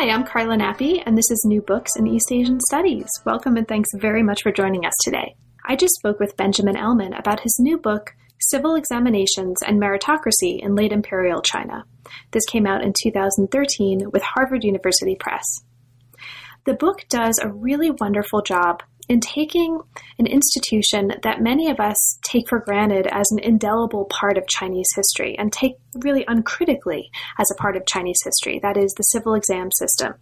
Hi, I'm Carla Nappi, and this is New Books in East Asian Studies. Welcome and thanks very much for joining us today. I just spoke with Benjamin Elman about his new book, Civil Examinations and Meritocracy in Late Imperial China. This came out in 2013 with Harvard University Press. The book does a really wonderful job in taking an institution that many of us take for granted as an indelible part of Chinese history and take really uncritically as a part of Chinese history, that is, the civil exam system,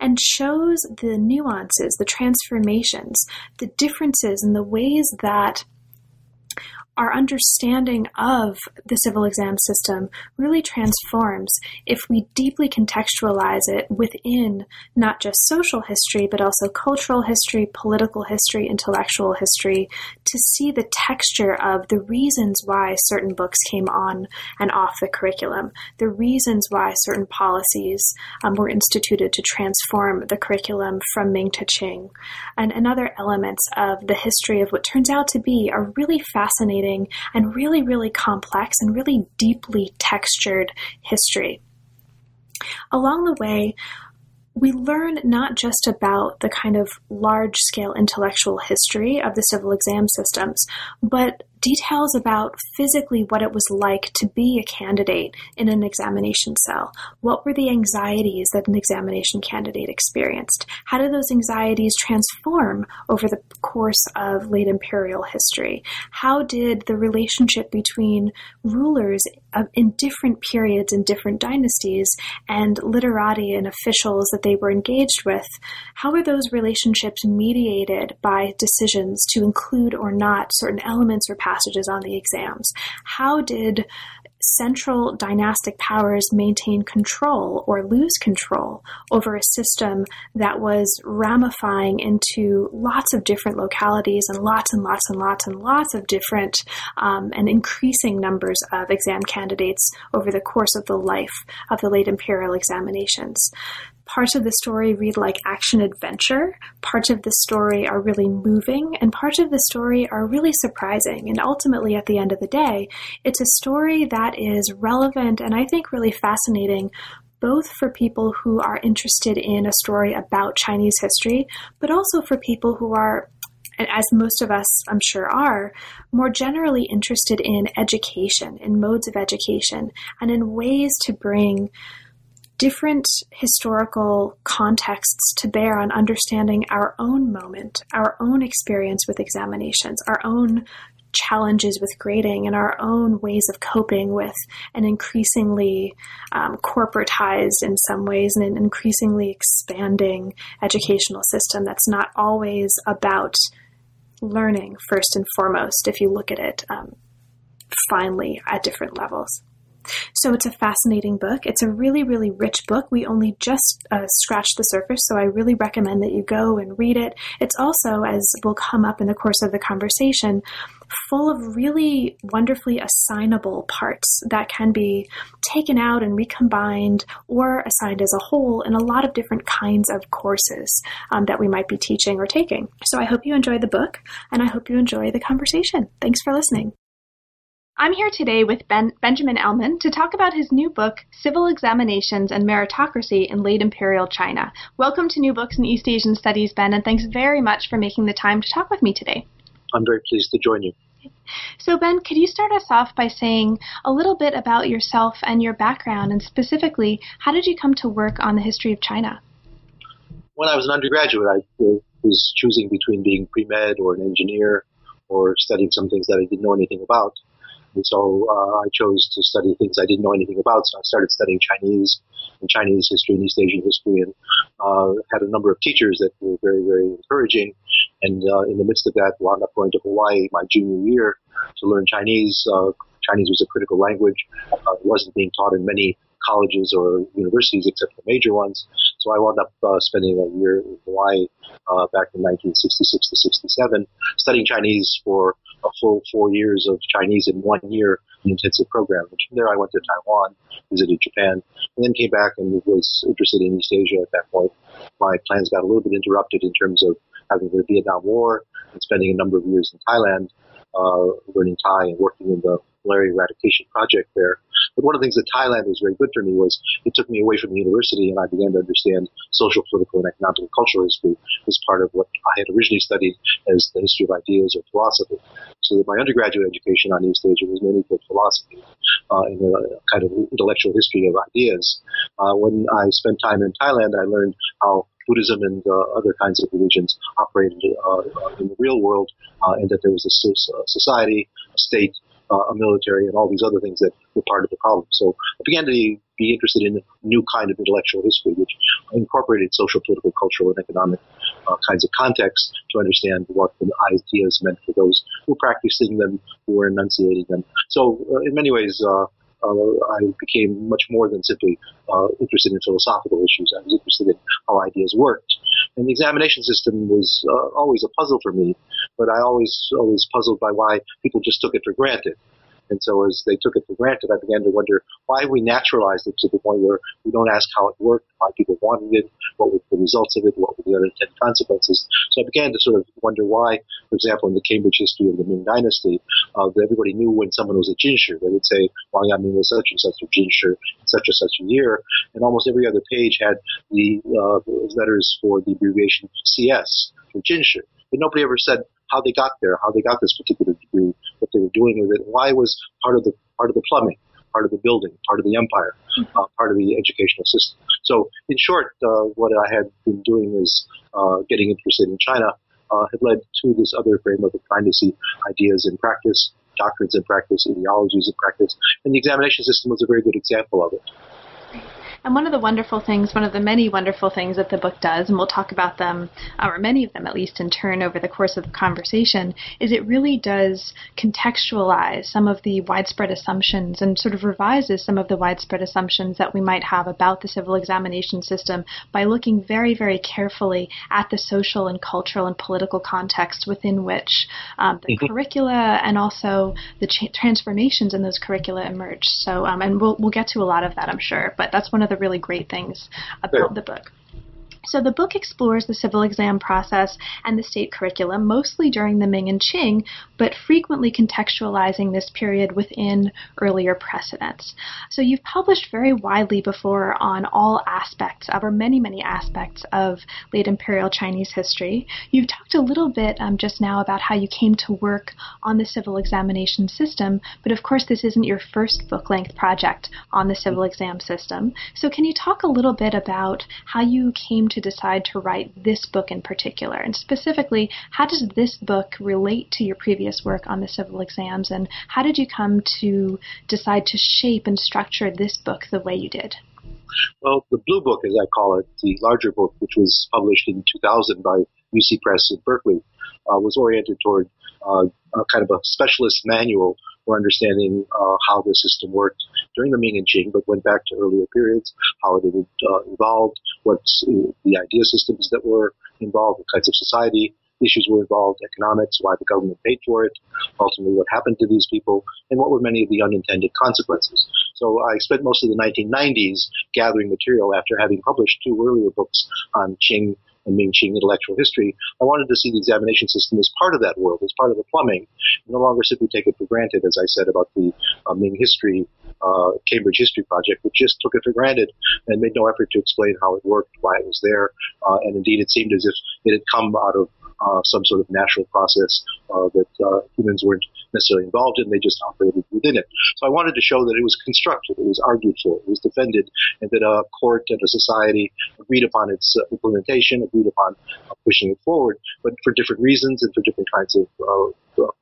and shows the nuances, the transformations, the differences in the ways that our understanding of the civil exam system really transforms if we deeply contextualize it within not just social history, but also cultural history, political history, intellectual history, to see the texture of the reasons why certain books came on and off the curriculum, the reasons why certain policies um, were instituted to transform the curriculum from Ming to Qing, and, and other elements of the history of what turns out to be a really fascinating fascinating and really, really complex and really deeply textured history. Along the way, we learn not just about the kind of large scale intellectual history of the civil exam systems, but details about physically what it was like to be a candidate in an examination cell. What were the anxieties that an examination candidate experienced? How did those anxieties transform over the course of late imperial history? How did the relationship between rulers in different periods in different dynasties and literati and officials that they were engaged with, how were those relationships mediated by decisions to include or not certain elements or passages on the exams? How did central dynastic powers maintain control or lose control over a system that was ramifying into lots of different localities and lots and lots and lots and lots of different um, and increasing numbers of exam candidates over the course of the life of the late imperial examinations parts of the story read like action adventure, parts of the story are really moving, and parts of the story are really surprising. And ultimately, at the end of the day, it's a story that is relevant and I think really fascinating both for people who are interested in a story about Chinese history, but also for people who are as most of us, I'm sure, are, more generally interested in education, in modes of education, and in ways to bring different historical contexts to bear on understanding our own moment, our own experience with examinations, our own challenges with grading, and our own ways of coping with an increasingly um, corporatized, in some ways, and an increasingly expanding educational system that's not always about learning first and foremost, if you look at it um, finely at different levels. So it's a fascinating book. It's a really, really rich book. We only just uh, scratched the surface, so I really recommend that you go and read it. It's also, as will come up in the course of the conversation, full of really wonderfully assignable parts that can be taken out and recombined or assigned as a whole in a lot of different kinds of courses um, that we might be teaching or taking. So I hope you enjoy the book and I hope you enjoy the conversation. Thanks for listening. I'm here today with ben- Benjamin Elman to talk about his new book, Civil Examinations and Meritocracy in Late Imperial China. Welcome to New Books in East Asian Studies, Ben, and thanks very much for making the time to talk with me today. I'm very pleased to join you. So, Ben, could you start us off by saying a little bit about yourself and your background, and specifically, how did you come to work on the history of China? When I was an undergraduate, I was choosing between being pre med or an engineer or studying some things that I didn't know anything about. And so uh, I chose to study things I didn't know anything about. So I started studying Chinese and Chinese history and East Asian history and uh, had a number of teachers that were very, very encouraging. And uh, in the midst of that, wound up going to Hawaii my junior year to learn Chinese. Uh, Chinese was a critical language. Uh, it wasn't being taught in many colleges or universities except the major ones. So I wound up uh, spending a year in Hawaii uh, back in 1966 to 67, studying Chinese for a full four years of Chinese in one year, intensive program. There, I went to Taiwan, visited Japan, and then came back and was interested in East Asia at that point. My plans got a little bit interrupted in terms of having the Vietnam War and spending a number of years in Thailand, uh, learning Thai and working in the malaria eradication project there. But one of the things that Thailand was very good for me was it took me away from the university and I began to understand social, political, and economic and cultural history as part of what I had originally studied as the history of ideas or philosophy. So that my undergraduate education on East Asia was mainly for philosophy uh, and a kind of intellectual history of ideas. Uh, when I spent time in Thailand, I learned how Buddhism and uh, other kinds of religions operated uh, in the real world, uh, and that there was a society, a state, uh, a military, and all these other things that were part of the problem. So I began to be interested in a new kind of intellectual history, which incorporated social, political, cultural, and economic uh, kinds of contexts to understand what the ideas meant for those who were practicing them, who were enunciating them. So uh, in many ways, uh, uh, I became much more than simply uh, interested in philosophical issues. I was interested in how ideas worked. And the examination system was uh, always a puzzle for me, but I always always puzzled by why people just took it for granted. And so as they took it for granted, I began to wonder why we naturalized it to the point where we don't ask how it worked, why people wanted it, what were the results of it, what were the unintended consequences. So I began to sort of wonder why, for example, in the Cambridge history of the Ming Dynasty, uh, everybody knew when someone was a Jinshi. They would say Wang Yangming was such and such a Jinshi in such and such a year, and almost every other page had the uh, letters for the abbreviation CS for Jinshi. But nobody ever said how they got there, how they got this particular degree, doing with it, why was part of the part of the plumbing, part of the building, part of the empire, uh, part of the educational system. So, in short, uh, what I had been doing is uh, getting interested in China uh, had led to this other framework of trying to see ideas in practice, doctrines in practice, ideologies in practice, and the examination system was a very good example of it. And one of the wonderful things, one of the many wonderful things that the book does, and we'll talk about them, or many of them at least in turn over the course of the conversation, is it really does contextualize some of the widespread assumptions and sort of revises some of the widespread assumptions that we might have about the civil examination system by looking very, very carefully at the social and cultural and political context within which um, the mm-hmm. curricula and also the cha- transformations in those curricula emerge. So, um, and we'll, we'll get to a lot of that, I'm sure, but that's one of the really great things about the book. So the book explores the civil exam process and the state curriculum, mostly during the Ming and Qing, but frequently contextualizing this period within earlier precedents. So you've published very widely before on all aspects of, or many, many aspects of late imperial Chinese history. You've talked a little bit um, just now about how you came to work on the civil examination system, but of course this isn't your first book-length project on the civil exam system. So can you talk a little bit about how you came to to decide to write this book in particular? And specifically, how does this book relate to your previous work on the civil exams? And how did you come to decide to shape and structure this book the way you did? Well, the Blue Book, as I call it, the larger book, which was published in 2000 by UC Press in Berkeley, uh, was oriented toward uh, kind of a specialist manual for understanding uh, how the system worked during the Ming and Qing, but went back to earlier periods, how it uh, evolved, what uh, the idea systems that were involved, what kinds of society issues were involved, economics, why the government paid for it, ultimately what happened to these people, and what were many of the unintended consequences. So I spent most of the 1990s gathering material after having published two earlier books on Qing and Ming Qing intellectual history, I wanted to see the examination system as part of that world, as part of the plumbing, no longer simply take it for granted, as I said about the uh, Ming history, uh, Cambridge History Project, which just took it for granted and made no effort to explain how it worked, why it was there, uh, and indeed it seemed as if it had come out of uh, some sort of natural process uh, that uh, humans weren't necessarily involved in. They just operated within it. So I wanted to show that it was constructed, it was argued for, it was defended, and that a court and a society agreed upon its uh, implementation, agreed upon uh, pushing it forward, but for different reasons and for different kinds of uh,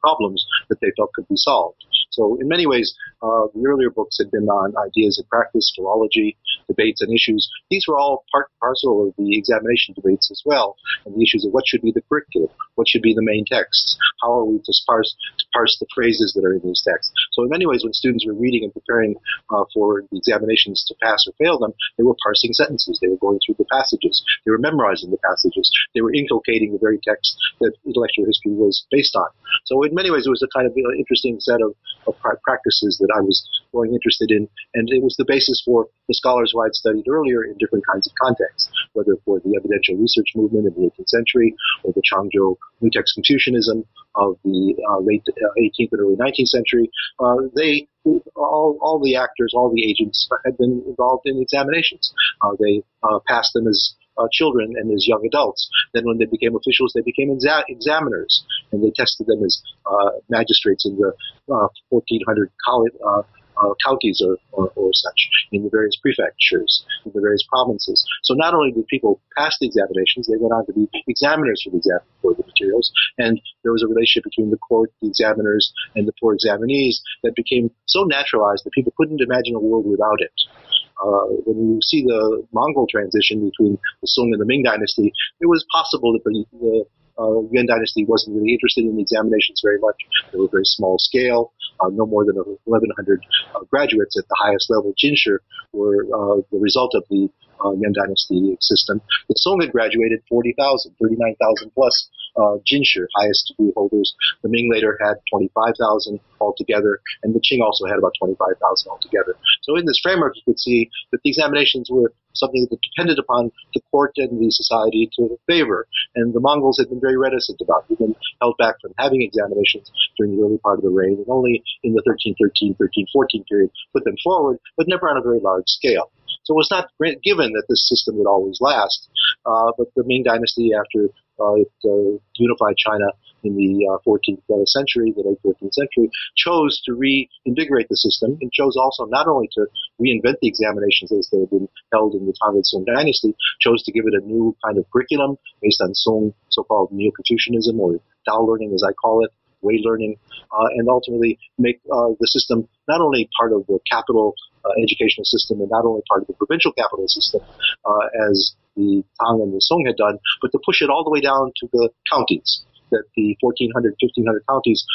problems that they felt could be solved. So in many ways, uh, the earlier books had been on ideas and practice, philology, debates and issues. These were all part and parcel of the examination debates as well, and the issues of what should be the curriculum, what should be the main texts, how are we to parse, to parse the phrases that are in these texts. So in many ways, when students were reading and preparing uh, for the examinations to pass or fail them, they were parsing sentences. They were going through the passages. They were memorizing the passages. They were inculcating the very text that intellectual history was based on. So in many ways, it was a kind of interesting set of, of practices that I was growing interested in, and it was the basis for the scholars who I'd studied earlier in different kinds of contexts, whether for the evidential research movement in the 18th century or the Changzhou New Text Confucianism of the uh, late 18th and early 19th century. Uh, they all, all the actors, all the agents had been involved in examinations. Uh, they uh, passed them as uh, children and as young adults. Then when they became officials, they became exa- examiners, and they tested them as uh, magistrates in the 1400 college, uh, counties or, or, or, such in the various prefectures, in the various provinces. So not only did people pass the examinations, they went on to be examiners for the, exam- for the materials, and there was a relationship between the court, the examiners, and the poor examinees that became so naturalized that people couldn't imagine a world without it. Uh, when you see the Mongol transition between the Song and the Ming dynasty, it was possible that the, the uh, Yuan dynasty wasn't really interested in examinations very much. They were very small scale. Uh, no more than 1,100 uh, graduates at the highest level. Jinshi were uh, the result of the uh, Yuan dynasty system. The Song had graduated 40,000, 39,000 plus uh, Jinshi, highest degree holders. The Ming later had 25,000 altogether, and the Qing also had about 25,000 altogether. So in this framework, you could see that the examinations were something that depended upon the court and the society to favor. And the Mongols had been very reticent about it. Been held back from having examinations during the early part of the reign, and only in the 1313, 1314 period put them forward, but never on a very large scale. So it was not given that this system would always last. Uh, but the Ming Dynasty, after uh, it uh, unified China in the 14th uh, century, the late 14th century, chose to reinvigorate the system and chose also not only to reinvent the examinations as they had been held in the Tang and Song dynasty, chose to give it a new kind of curriculum based on Song so-called Neo-Confucianism or Dao learning as I call it, way learning, uh, and ultimately make uh, the system not only part of the capital uh, educational system and not only part of the provincial capital system as the Tang and the Song had done, but to push it all the way down to the counties that the 1,400, 1,500 counties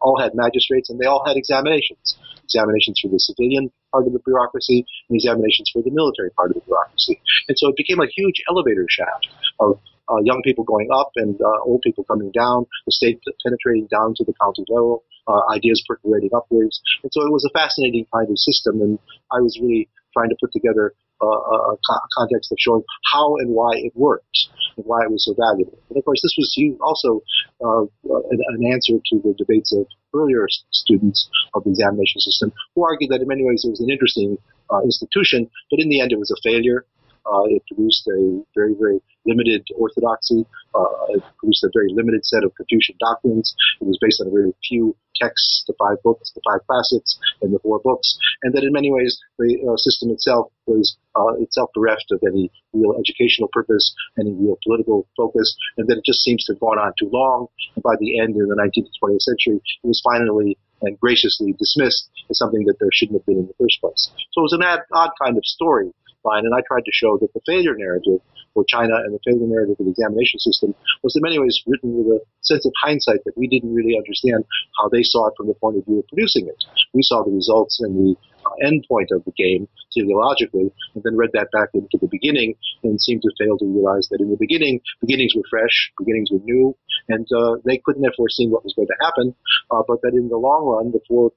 all had magistrates and they all had examinations. Examinations for the civilian part of the bureaucracy and examinations for the military part of the bureaucracy. And so it became a huge elevator shaft of uh, young people going up and uh, old people coming down, the state penetrating down to the county level, uh, ideas percolating upwards. And so it was a fascinating kind of system, and I was really trying to put together uh, a, context of showing how and why it worked and why it was so valuable. And of course, this was also uh, an, an, answer to the debates of earlier students of the examination system who argued that in many ways it was an interesting uh, institution, but in the end it was a failure. Uh, it produced a very, very limited orthodoxy. Uh, it produced a very limited set of Confucian doctrines. It was based on a very few texts, the five books, the five classics, and the four books, and that in many ways the uh, system itself was uh, itself bereft of any real educational purpose, any real political focus, and that it just seems to have gone on too long. And by the end of the 19th and 20th century, it was finally and graciously dismissed as something that there shouldn't have been in the first place. So it was an odd kind of story line, and I tried to show that the failure narrative for China and the failure narrative of the examination system was in many ways written with a sense of hindsight that we didn't really understand how they saw it from the point of view of producing it. We saw the results and the uh, end point of the game teleologically, and then read that back into the beginning and seemed to fail to realize that in the beginning, beginnings were fresh, beginnings were new, and uh, they couldn't have foreseen what was going to happen, uh, but that in the long run, the four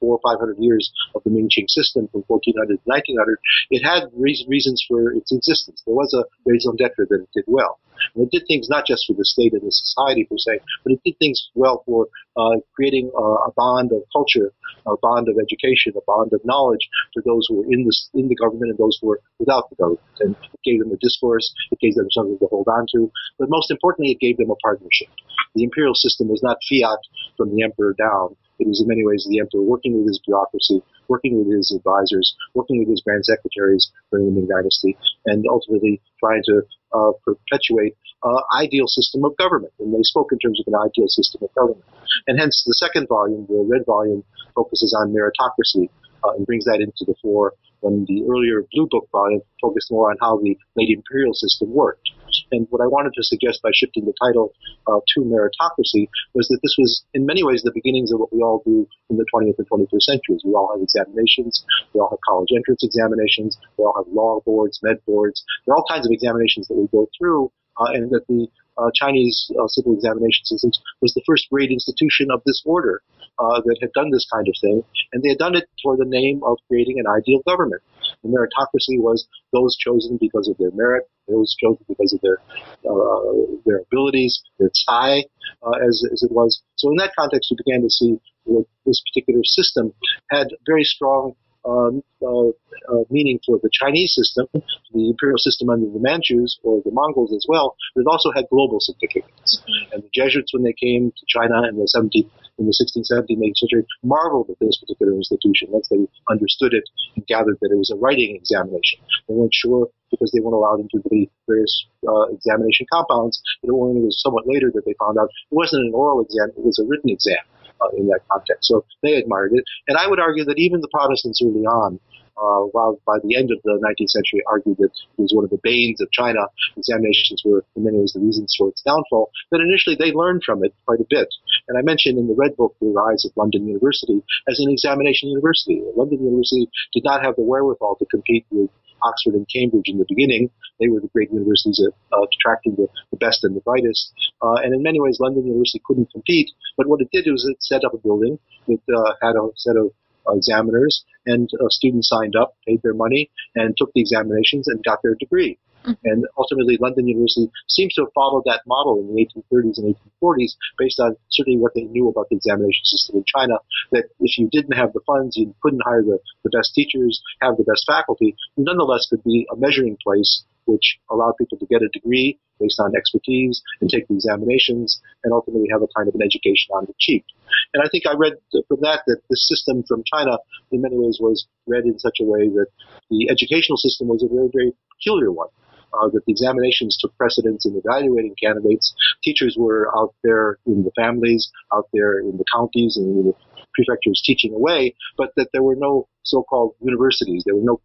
four or five hundred years of the Ming Qing system from 1400 to 1900, it had re- reasons for its existence. There was a raison d'etre that it did well. And it did things not just for the state and the society per se, but it did things well for uh, creating a bond of culture, a bond of education, a bond of knowledge for those who were in the in the government and those who were without the government. And it gave them a discourse, it gave them something to hold on to, but most importantly, it gave them a partnership. The imperial system was not fiat from the emperor down. It was in many ways the emperor working with his bureaucracy, working with his advisors, working with his grand secretaries during the Ming Dynasty, and ultimately trying to uh, perpetuate uh, ideal system of government. And they spoke in terms of an ideal system of government. And hence the second volume, the red volume, focuses on meritocracy uh, and brings that into the fore when the earlier Blue Book volume focused more on how the late imperial system worked. And what I wanted to suggest by shifting the title uh, to meritocracy was that this was, in many ways, the beginnings of what we all do in the 20th and 21st centuries. We all have examinations. We all have college entrance examinations. We all have law boards, med boards. There are all kinds of examinations that we go through, uh, and that the uh, Chinese uh, civil examination system was the first great institution of this order uh, that had done this kind of thing, and they had done it for the name of creating an ideal government. The meritocracy was those chosen because of their merit, those chosen because of their uh, their abilities, their tie, uh, as, as it was. So in that context, we began to see that this particular system had very strong um, uh, uh, meaning for the Chinese system, the imperial system under the Manchus or the Mongols as well, but it also had global significance. Mm-hmm. And the Jesuits, when they came to China in the 17th, in the 16th, 17th century, marveled at this particular institution once they understood it and gathered that it was a writing examination. They weren't sure because they weren't allowed into the various uh, examination compounds. It only was somewhat later that they found out it wasn't an oral exam; it was a written exam uh, in that context. So they admired it. And I would argue that even the Protestants early on, uh, while by the end of the 19th century argued that it was one of the banes of China, examinations were in many ways the reasons for its downfall, that initially they learned from it quite a bit. And I mentioned in the Red Book the rise of London University as an examination university. London University did not have the wherewithal to compete with Oxford and Cambridge in the beginning. They were the great universities at, uh, attracting the, the, best and the brightest. Uh, and in many ways, London University couldn't compete. But what it did was it set up a building. It uh, had a set of examiners, and uh, students signed up, paid their money, and took the examinations and got their degree. Mm-hmm. And ultimately, London University seems to have followed that model in the 1830s and 1840s based on certainly what they knew about the examination system in China, that if you didn't have the funds, you couldn't hire the, the best teachers, have the best faculty, nonetheless could be a measuring place which allowed people to get a degree based on expertise and take the examinations and ultimately have a kind of an education on the cheap. And I think I read from that that the system from China in many ways was read in such a way that the educational system was a very, very peculiar one uh, that the examinations took precedence in evaluating candidates. Teachers were out there in the families, out there in the counties and in the prefectures teaching away, but that there were no so-called universities, there were no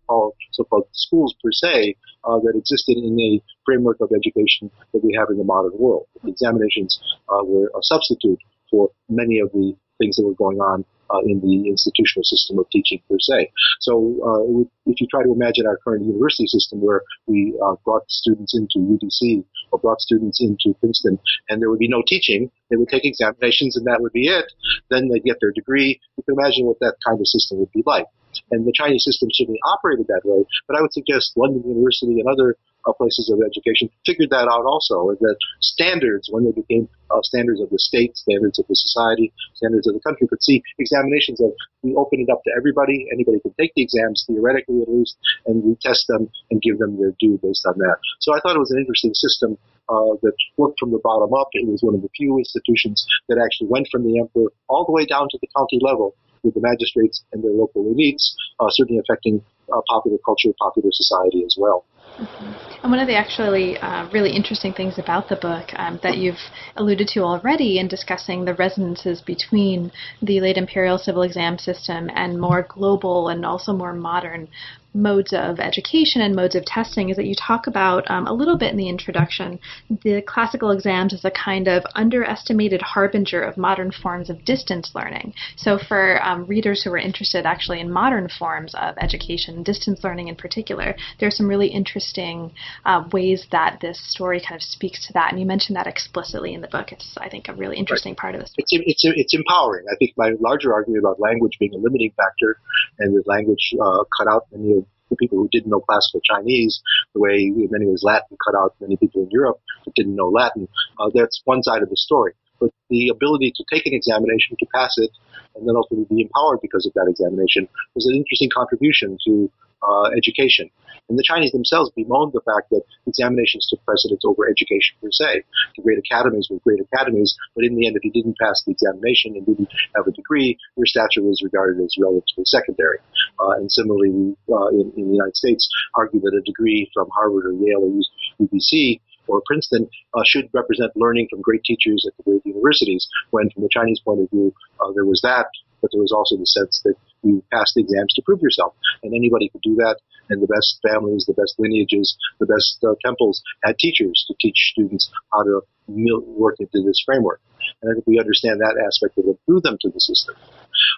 so-called schools per se uh, that existed in a framework of education that we have in the modern world. The examinations uh, were a substitute for many of the things that were going on uh, in the institutional system of teaching per se. So uh, if you try to imagine our current university system where we uh, brought students into UDC or brought students into Princeton and there would be no teaching, they would take examinations and that would be it, then they'd get their degree. You can imagine what that kind of system would be like. And the Chinese system certainly operated that way, but I would suggest London University and other places of education figured that out also, that standards, when they became uh, standards of the state, standards of the society, standards of the country, could see examinations of we open it up to everybody, anybody can take the exams, theoretically at least, and we test them and give them their due based on that. So I thought it was an interesting system uh, that worked from the bottom up. It was one of the few institutions that actually went from the emperor all the way down to the county level with the magistrates and their local elites, uh, certainly affecting uh, popular culture, popular society as well. Mm-hmm. And one of the actually uh, really interesting things about the book um, that you've alluded to already in discussing the resonances between the late imperial civil exam system and more global and also more modern modes of education and modes of testing is that you talk about um, a little bit in the introduction the classical exams as a kind of underestimated harbinger of modern forms of distance learning. So, for um, readers who are interested actually in modern forms of education, distance learning in particular, there are some really interesting uh, ways that this story kind of speaks to that. And you mentioned that explicitly in the book. It's, I think, a really interesting right. part of this. It's, it's, it's empowering. I think my larger argument about language being a limiting factor and that language uh, cut out many of the people who didn't know classical Chinese, the way in many ways Latin cut out many people in Europe that didn't know Latin. Uh, that's one side of the story. But the ability to take an examination, to pass it, and then ultimately be empowered because of that examination was an interesting contribution to uh, education. And the Chinese themselves bemoaned the fact that examinations took precedence over education per se. The great academies were great academies, but in the end, if you didn't pass the examination and didn't have a degree, your stature was regarded as relatively secondary. Uh, and similarly, we, uh, in, in, the United States, argue that a degree from Harvard or Yale or UBC or Princeton uh, should represent learning from great teachers at the great universities. When, from the Chinese point of view, uh, there was that, but there was also the sense that you pass the exams to prove yourself. And anybody could do that. And the best families, the best lineages, the best uh, temples had teachers to teach students how to work into this framework. And I think we understand that aspect of it drew them to the system.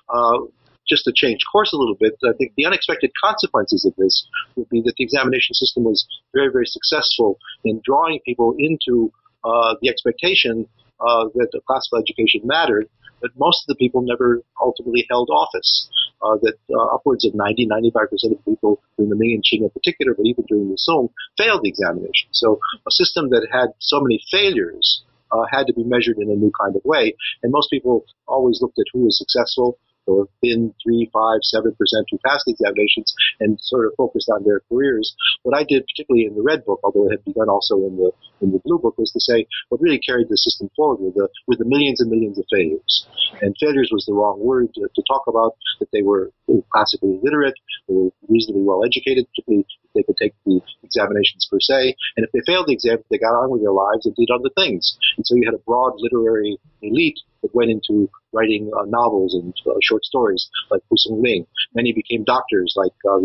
Uh, just to change course a little bit, I think the unexpected consequences of this would be that the examination system was very, very successful in drawing people into uh, the expectation uh, that the classical education mattered, but most of the people never ultimately held office. Uh, that uh, upwards of 90, 95% of people during the Ming and Qing in particular, but even during the Song, failed the examination. So a system that had so many failures uh, had to be measured in a new kind of way. And most people always looked at who was successful, or thin three, five, seven percent who passed the examinations and sort of focused on their careers. What I did, particularly in the red book, although it had begun also in the in the blue book, was to say what really carried the system forward were the with the millions and millions of failures. And failures was the wrong word to, to talk about. That they were classically literate, they were reasonably well educated, they could take the examinations per se. And if they failed the exam, they got on with their lives and did other things. And so you had a broad literary elite that went into writing uh, novels and uh, short stories like Pu Sung Ling. Many became doctors like uh,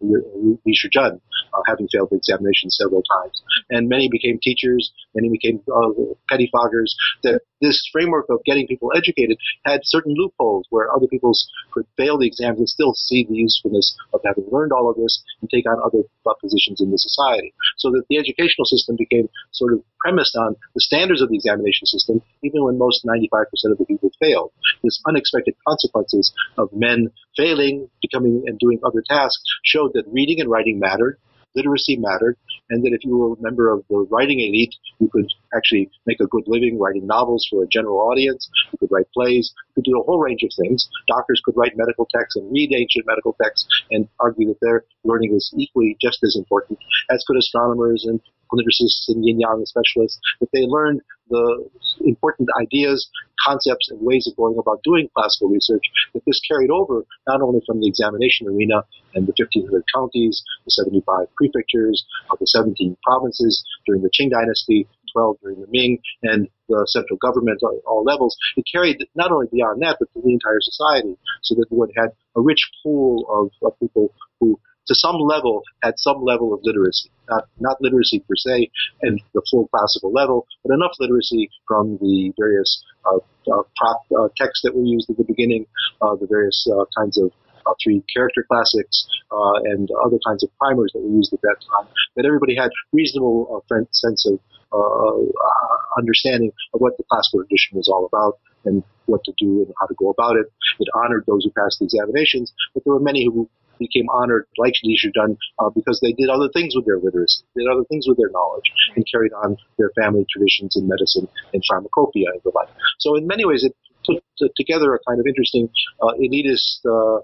Li Shizhen, uh, having failed the examination several times. And many became teachers, many became uh, pettifoggers. The, this framework of getting people educated had certain loopholes where other people could fail the exams and still see the usefulness of having learned all of this and take on other positions in the society. So that the educational system became sort of premised on the standards of the examination system, even when most 95% of the people failed. This unexpected consequences of men failing, becoming and doing other tasks showed that reading and writing mattered, literacy mattered, and that if you were a member of the writing elite, you could actually make a good living writing novels for a general audience. You could write plays. You could do a whole range of things. Doctors could write medical texts and read ancient medical texts and argue that their learning was equally just as important, as could astronomers and clinicists and yin yang specialists, that they learned the important ideas, concepts, and ways of going about doing classical research, that this carried over not only from the examination arena and the 1500 counties, the 75 prefectures, of the 17 provinces during the Qing dynasty, 12 during the Ming, and the central government at all levels. It carried not only beyond that, but to the entire society, so that one had a rich pool of, of people who to some level had some level of literacy. Not, not literacy per se and the full classical level, but enough literacy from the various uh, uh, prop uh, texts that were used at the beginning, uh, the various uh, kinds of uh, three character classics and other kinds of primers that were used at that time, that everybody had reasonable sense of understanding of what the classical tradition was all about and what to do and how to go about it. It honored those who passed the examinations, but there were many who became honored like Li Shizhen uh, because they did other things with their literacy, did other things with their knowledge, and carried on their family traditions in medicine and pharmacopoeia and the like. So in many ways, it put together a kind of interesting uh, elitist uh,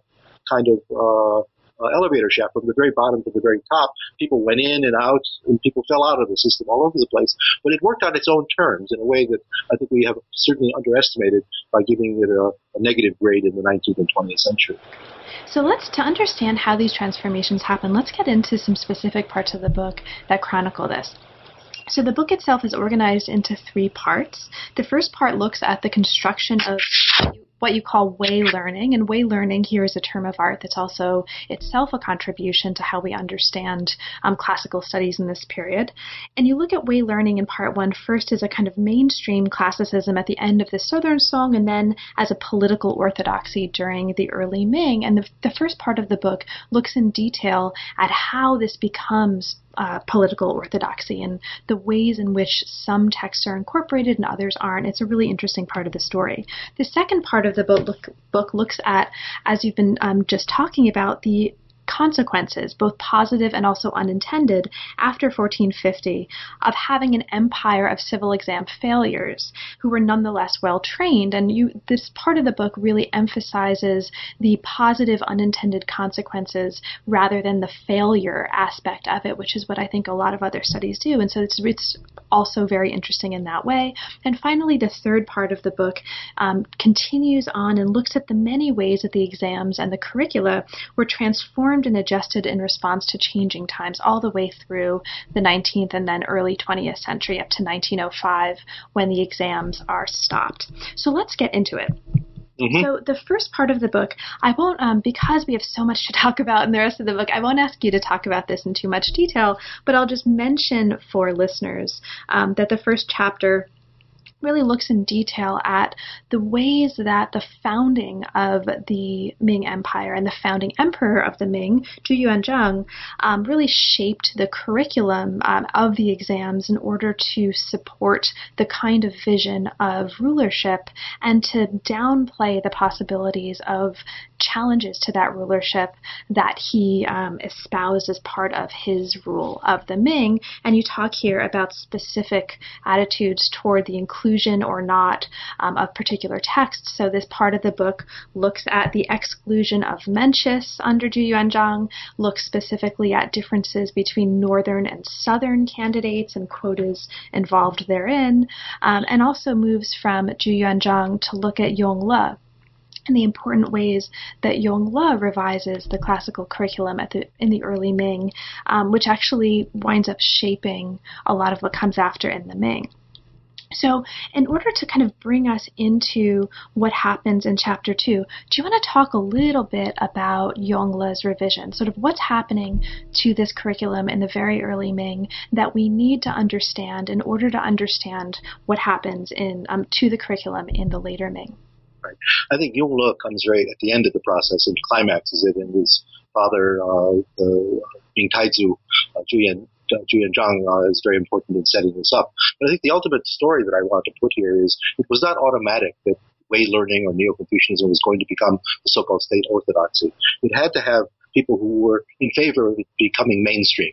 kind of uh, elevator shaft from the very bottom to the very top. People went in and out, and people fell out of the system all over the place. But it worked on its own terms in a way that I think we have certainly underestimated by giving it a, a negative grade in the 19th and 20th century. So let's to understand how these transformations happen. Let's get into some specific parts of the book that chronicle this. So the book itself is organized into three parts. The first part looks at the construction of what you call way learning. And way learning here is a term of art that's also itself a contribution to how we understand um, classical studies in this period. And you look at way learning in part one first as a kind of mainstream classicism at the end of the Southern Song, and then as a political orthodoxy during the early Ming. And the, the first part of the book looks in detail at how this becomes uh, political orthodoxy and the ways in which some texts are incorporated and others aren't. It's a really interesting part of the story. The second part of the book, look, book looks at, as you've been um, just talking about, the consequences, both positive and also unintended, after 1450 of having an empire of civil exam failures who were nonetheless well trained. And you, this part of the book really emphasizes the positive unintended consequences rather than the failure aspect of it, which is what I think a lot of other studies do. And so it's, it's also very interesting in that way. And finally, the third part of the book um, continues on and looks at the many ways that the exams and the curricula were transformed and adjusted in response to changing times all the way through the 19th and then early 20th century up to 1905 when the exams are stopped. So let's get into it. Mm-hmm. So the first part of the book, I won't, um, because we have so much to talk about in the rest of the book, I won't ask you to talk about this in too much detail, but I'll just mention for listeners um, that the first chapter really looks in detail at the ways that the founding of the Ming Empire and the founding emperor of the Ming, Zhu Yuanzhang, um, really shaped the curriculum um, of the exams in order to support the kind of vision of rulership and to downplay the possibilities of challenges to that rulership that he um, espoused as part of his rule of the Ming. And you talk here about specific attitudes toward the inclusion or not um, of particular texts. So this part of the book looks at the exclusion of Mencius under Zhu Yuanzhang, looks specifically at differences between northern and southern candidates and quotas involved therein, um, and also moves from Zhu Yuanzhang to look at Yongle and the important ways that Yongle revises the classical curriculum the, in the early Ming, um, which actually winds up shaping a lot of what comes after in the Ming. So, in order to kind of bring us into what happens in chapter two, do you want to talk a little bit about Yongle's revision? Sort of what's happening to this curriculum in the very early Ming that we need to understand in order to understand what happens in um, to the curriculum in the later Ming? Right. I think Yongle comes right at the end of the process and climaxes it in his father, uh, the Ming Taizu, uh, Zhu Yuanzhang uh, is very important in setting this up. But I think the ultimate story that I want to put here is it was not automatic that way learning or Neo-Confucianism was going to become the so-called state orthodoxy. It had to have people who were in favor of it becoming mainstream.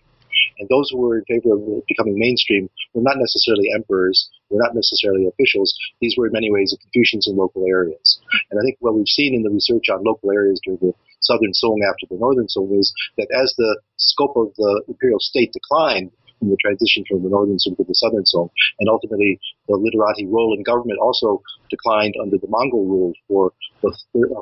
And those who were in favor of it becoming mainstream were not necessarily emperors, were not necessarily officials. These were in many ways the Confucians in local areas. And I think what we've seen in the research on local areas during the Southern Song after the Northern Song is that as the scope of the imperial state declined, in the transition from the northern Song to the southern Song. And ultimately, the literati role in government also declined under the Mongol rule for the,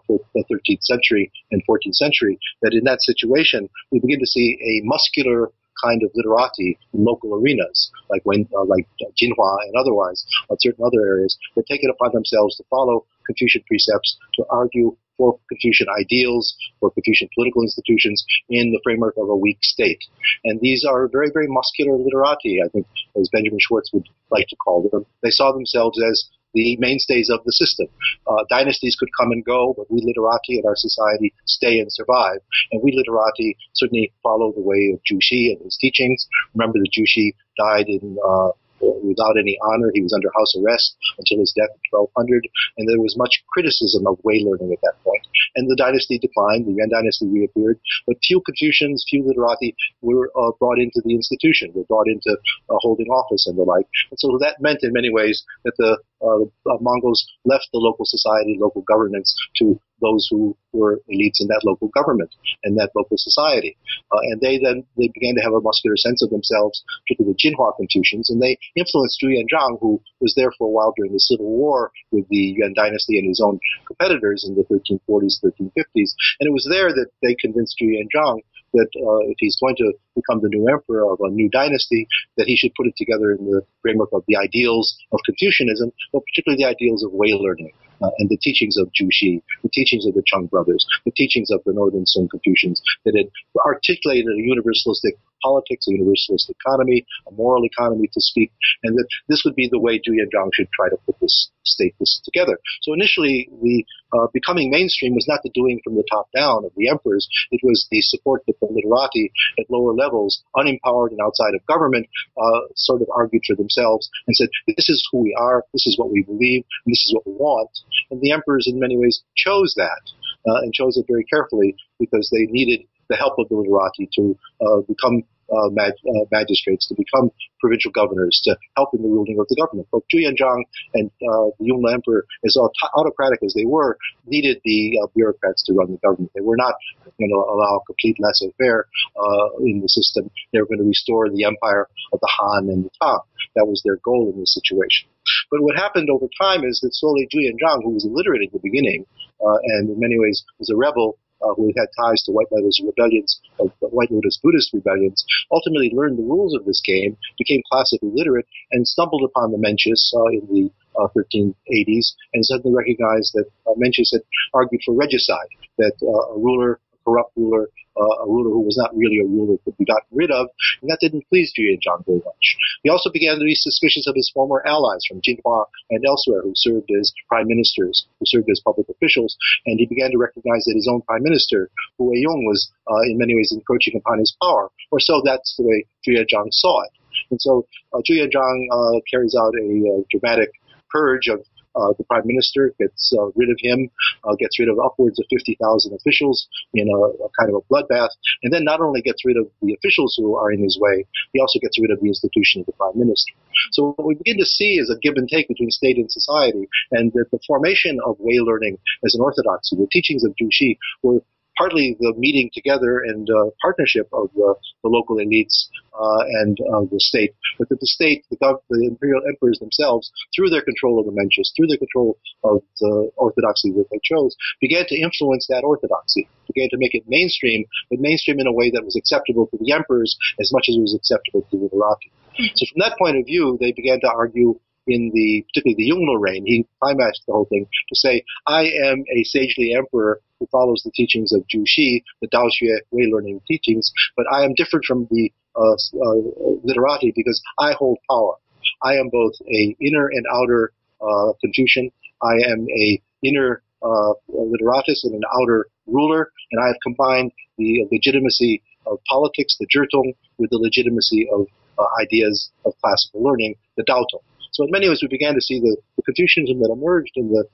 for the 13th century and 14th century. That in that situation, we begin to see a muscular kind of literati in local arenas, like when, uh, like Jinhua and otherwise, or certain other areas, that take it upon themselves to follow Confucian precepts, to argue for Confucian ideals, for Confucian political institutions in the framework of a weak state. And these are very, very muscular literati, I think, as Benjamin Schwartz would like to call them. They saw themselves as the mainstays of the system. Uh, dynasties could come and go, but we literati in our society stay and survive. And we literati certainly follow the way of Zhu Xi and his teachings. Remember that Zhu Xi died in uh, without any honor. He was under house arrest until his death in 1200, and there was much criticism of way learning at that point. And the dynasty declined, the Yuan dynasty reappeared, but few Confucians, few literati were uh, brought into the institution, were brought into uh, holding office and the like. And so that meant in many ways that the uh, uh Mongols left the local society, local governance to those who were elites in that local government and that local society. Uh, and they then they began to have a muscular sense of themselves, particularly the Jinhua Confucians, and they influenced Zhu Yuanzhang, who was there for a while during the Civil War with the Yuan dynasty and his own competitors in the 1340s, 1350s. And it was there that they convinced Zhu Yuanzhang that uh, if he's going to become the new emperor of a new dynasty, that he should put it together in the framework of the ideals of Confucianism, but particularly the ideals of way learning uh, and the teachings of Zhu Xi, the teachings of the Cheng brothers, the teachings of the Northern Song Confucians that had articulated a universalistic politics, a universalist economy, a moral economy to speak, and that this would be the way Zhu Yuanzhang should try to put this state this together. So initially, the uh, becoming mainstream was not the doing from the top down of the emperors. It was the support that the literati at lower levels, unempowered and outside of government, uh, sort of argued for themselves and said, "This is who we are. This is what we believe. And this is what we want." And the emperors, in many ways, chose that uh, and chose it very carefully because they needed the help of the literati to uh, become uh, mag- uh, magistrates, to become provincial governors, to help in the ruling of the government. Both Zhu Yuanzhang and uh, the Yongle Emperor, as autocratic as they were, needed the uh, bureaucrats to run the government. They were not going to allow complete laissez-faire uh, in the system. They were going to restore the empire of the Han and the Tang. That was their goal in this situation. But what happened over time is that slowly Zhu Yuanzhang, who was illiterate at the beginning, uh, and in many ways was a rebel, uh, who had ties to White Lotus rebellions, uh, White Lotus Buddhist rebellions, ultimately learned the rules of this game, became classically literate, and stumbled upon the Mencius uh, in the 1380s, and suddenly recognized that uh, Mencius had argued for regicide, that uh, a ruler, a corrupt ruler, uh, a ruler who was not really a ruler could be gotten rid of, and that didn't please Zhuge very much. He also began to be suspicious of his former allies from Jinhua and elsewhere who served as prime ministers, who served as public officials, and he began to recognize that his own prime minister, Hu Weiyong, was uh, in many ways encroaching upon his power, or so that's the way Zhu Yuanzhang saw it. And so uh, Yuanzhang uh, carries out a uh, dramatic purge of uh, the prime minister, gets uh, rid of him, uh, gets rid of upwards of 50,000 officials in a, a, kind of a bloodbath, and then not only gets rid of the officials who are in his way, he also gets rid of the institution of the prime minister. So what we begin to see is a give and take between state and society, and that the formation of way learning as an orthodoxy, the teachings of Zhu Xi were partly the meeting together and uh, partnership of the, the local elites uh, and uh, the state, but that the state, the, gov- the imperial emperors themselves, through their control of the Mencius, through their control of the orthodoxy that they chose, began to influence that orthodoxy, began to make it mainstream, but mainstream in a way that was acceptable to the emperors as much as it was acceptable to the literati. Mm-hmm. So from that point of view, they began to argue in the particularly the Yongle reign, he climaxed the whole thing to say, "I am a sagely emperor who follows the teachings of Zhu Xi, the Dao Xue Wei learning teachings, but I am different from the uh, uh, literati because I hold power. I am both a inner and outer uh, Confucian. I am a inner uh, literatus and an outer ruler, and I have combined the legitimacy of politics, the Zhitong, with the legitimacy of uh, ideas of classical learning, the Daotong. So in many ways, we began to see the, the Confucianism that emerged in the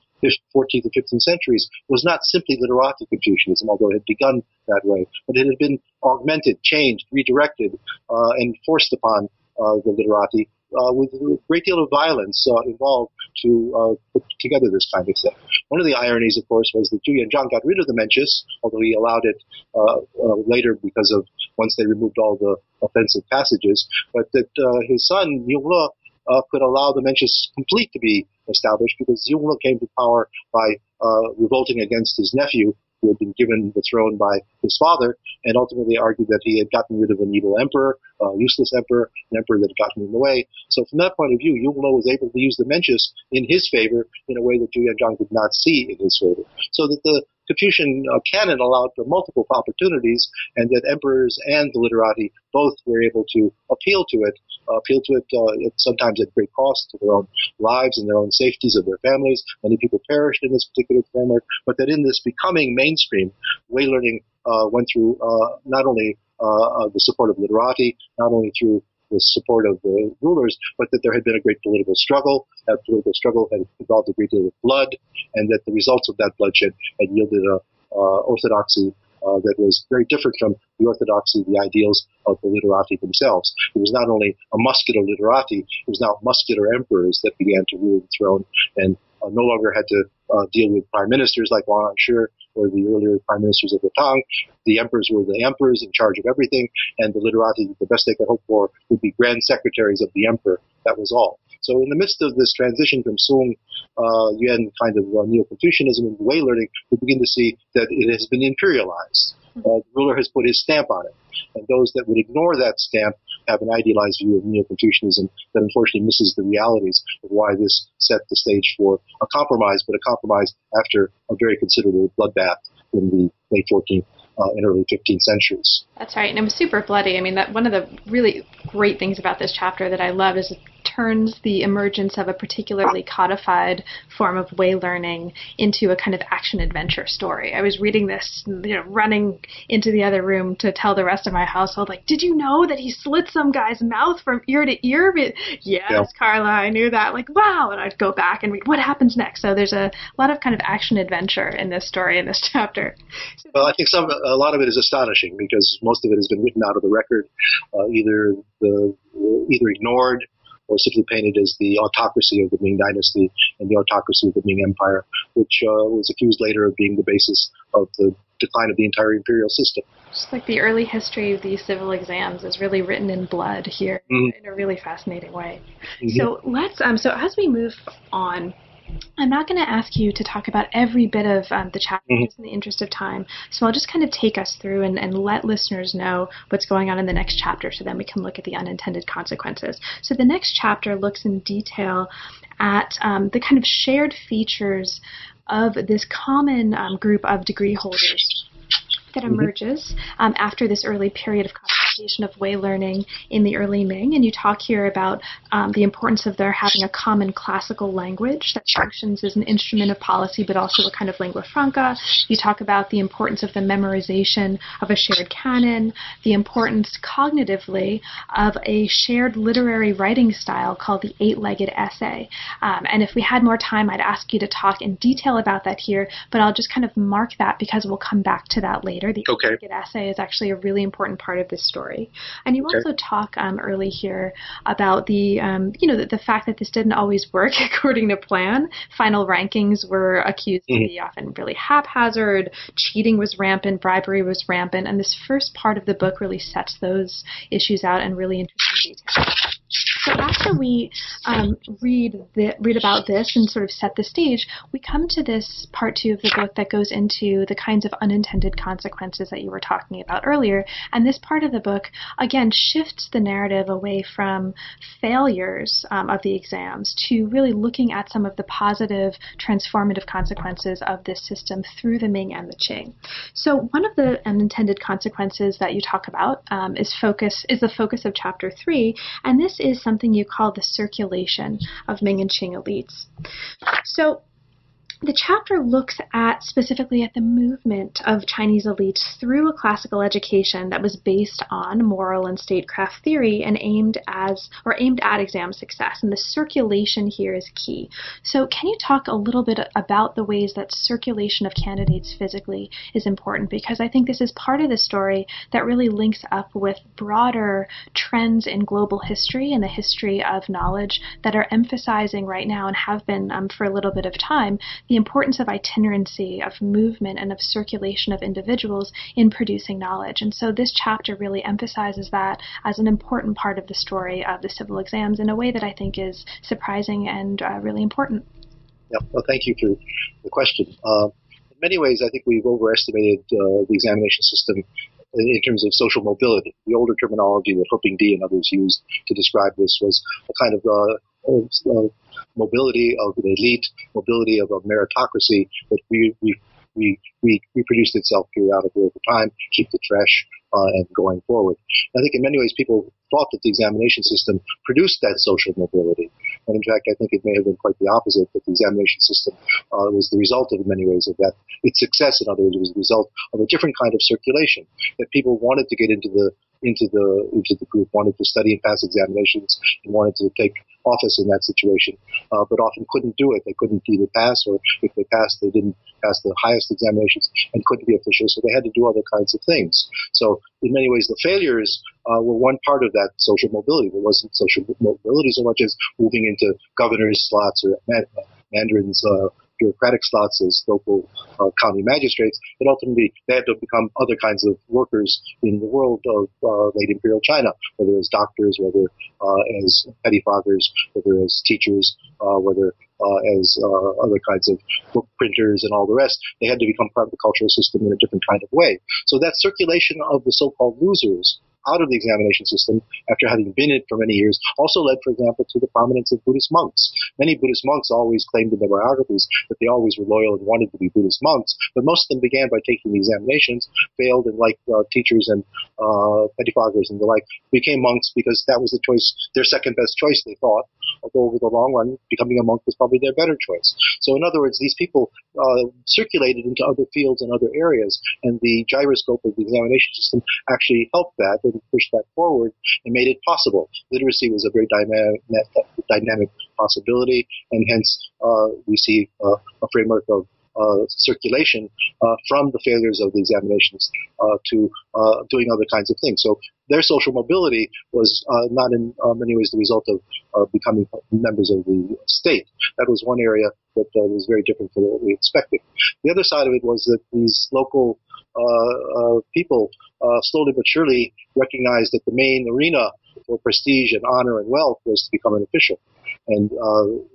14th and 15th centuries was not simply literati Confucianism, although it had begun that way, but it had been augmented, changed, redirected, uh, and forced upon uh, the literati uh, with a great deal of violence uh, involved to uh, put together this kind of thing. One of the ironies, of course, was that Zhu Yuanzhang got rid of the Mencius, although he allowed it uh, uh, later because of once they removed all the offensive passages, but that uh, his son Yongle uh, could allow the Mencius complete to be established because Yongle came to power by uh, revolting against his nephew who had been given the throne by his father, and ultimately argued that he had gotten rid of an evil emperor, a useless emperor, an emperor that had gotten in the way. So from that point of view, Yongle was able to use the Mencius in his favor in a way that Zhu Yuanzhang did not see in his favor. So that the Confucian uh, canon allowed for multiple opportunities, and that emperors and the literati both were able to appeal to it, uh, appeal to it, uh, sometimes at great cost to their own lives and their own safeties of their families. Many people perished in this particular framework, but that in this becoming mainstream, way learning uh, went through uh, not only uh, the support of literati, not only through the support of the rulers, but that there had been a great political struggle. That political struggle had involved a great deal of blood, and that the results of that bloodshed had yielded a uh, orthodoxy uh, that was very different from the orthodoxy, the ideals of the literati themselves. It was not only a muscular literati, it was now muscular emperors that began to rule the throne and uh, no longer had to uh, deal with prime ministers like Wang Shi or the earlier prime ministers of the Tang. The emperors were the emperors in charge of everything, and the literati, the best they could hope for, would be grand secretaries of the emperor. That was all. So in the midst of this transition from Song uh, Yuan kind of uh, Neo-Confucianism and way learning, we begin to see that it has been imperialized. Uh, the ruler has put his stamp on it. And those that would ignore that stamp have an idealized view of Neo-Confucianism that unfortunately misses the realities of why this set the stage for a compromise, but a compromise after a very considerable bloodbath in the late 14th uh, and early 15th centuries. That's right, and it was super bloody. I mean, that one of the really great things about this chapter that I love is it turns the emergence of a particularly codified form of way learning into a kind of action adventure story. I was reading this, you know, running into the other room to tell the rest of my household, like, did you know that he slit some guy's mouth from ear to ear? But, yes, yeah. Carla, I knew that. Like, wow. And I'd go back and read what happens next. So there's a lot of kind of action adventure in this story, in this chapter. Well, I think some, a lot of it is astonishing because most of it has been written out of the record, uh, either the either ignored or simply painted as the autocracy of the Ming Dynasty and the autocracy of the Ming Empire, which uh, was accused later of being the basis of the decline of the entire imperial system. Just like the early history of these civil exams is really written in blood here mm-hmm. in a really fascinating way. Mm-hmm. So let's um, so as we move on I'm not going to ask you to talk about every bit of um, the chapter mm-hmm. in the interest of time. So I'll just kind of take us through and, and let listeners know what's going on in the next chapter so then we can look at the unintended consequences. So the next chapter looks in detail at um, the kind of shared features of this common um, group of degree holders that mm-hmm. emerges um, after this early period of of way learning in the early Ming, and you talk here about um, the importance of their having a common classical language that functions as an instrument of policy, but also a kind of lingua franca. You talk about the importance of the memorization of a shared canon, the importance cognitively of a shared literary writing style called the eight-legged essay. Um, and if we had more time, I'd ask you to talk in detail about that here, but I'll just kind of mark that because we'll come back to that later. The okay. eight-legged essay is actually a really important part of this story story. And you okay. also talk um, early here about the, um, you know, the, the, fact that this didn't always work according to plan. Final rankings were accused mm-hmm. to be often really haphazard. Cheating was rampant. Bribery was rampant. And this first part of the book really sets those issues out in really interesting detail. So after we um, read the, read about this and sort of set the stage, we come to this part two of the book that goes into the kinds of unintended consequences that you were talking about earlier. And this part of the book again shifts the narrative away from failures um, of the exams to really looking at some of the positive transformative consequences of this system through the Ming and the Qing. So one of the unintended consequences that you talk about um, is focus is the focus of chapter three, and this is something you call the circulation of Ming and Qing elites. So the chapter looks at specifically at the movement of Chinese elites through a classical education that was based on moral and statecraft theory and aimed as or aimed at exam success. And the circulation here is key. So can you talk a little bit about the ways that circulation of candidates physically is important? Because I think this is part of the story that really links up with broader trends in global history and the history of knowledge that are emphasizing right now and have been um, for a little bit of time the importance of itinerancy, of movement, and of circulation of individuals in producing knowledge. And so this chapter really emphasizes that as an important part of the story of the civil exams in a way that I think is surprising and uh, really important. Yeah, well, thank you for the question. Uh, in many ways, I think we've overestimated uh, the examination system in terms of social mobility. The older terminology that He Pingdi and others used to describe this was a kind of uh, uh, mobility of an elite, mobility of a meritocracy that we, we, we, we reproduced itself periodically over time, keep the trash uh, and going forward. I think in many ways people thought that the examination system produced that social mobility. And in fact, I think it may have been quite the opposite, that the examination system uh, was the result of, in many ways, of that. Its success, in other words, was the result of a different kind of circulation, that people wanted to get into the into the into the group, wanted to study and pass examinations, and wanted to take office in that situation, uh, but often couldn't do it. They couldn't either pass, or if they passed, they didn't pass the highest examinations and couldn't be officials, so they had to do other kinds of things. So in many ways, the failures uh, were one part of that social mobility. There wasn't social mobility so much as moving into governor's slots or mandarins. Uh, bureaucratic slots as local uh, county magistrates, but ultimately they had to become other kinds of workers in the world of uh, late imperial China, whether as doctors, whether uh, as pettifoggers, whether as teachers, uh, whether uh, as uh, other kinds of book printers and all the rest. They had to become part of the cultural system in a different kind of way. So that circulation of the so-called losers out of the examination system after having been in it for many years also led, for example, to the prominence of Buddhist monks. Many Buddhist monks always claimed in their biographies that they always were loyal and wanted to be Buddhist monks, but most of them began by taking the examinations, failed, and like uh, teachers and uh, pettifoggers and the like, became monks because that was the choice, their second best choice, they thought. Although over the long run, becoming a monk was probably their better choice. So in other words, these people uh, circulated into other fields and other areas, and the gyroscope of the examination system actually helped that and pushed that forward and made it possible. Literacy was a very dynamic, dynamic possibility, and hence uh, we see uh, a framework of circulation uh, from the failures of the examinations uh, to uh, doing other kinds of things. So their social mobility was not in many ways the result of becoming members of the state. That was one area that was very different from what we expected. The other side of it was that these local uh, uh, people uh, slowly but surely recognized that the main arena for prestige and honor and wealth was to become an official. And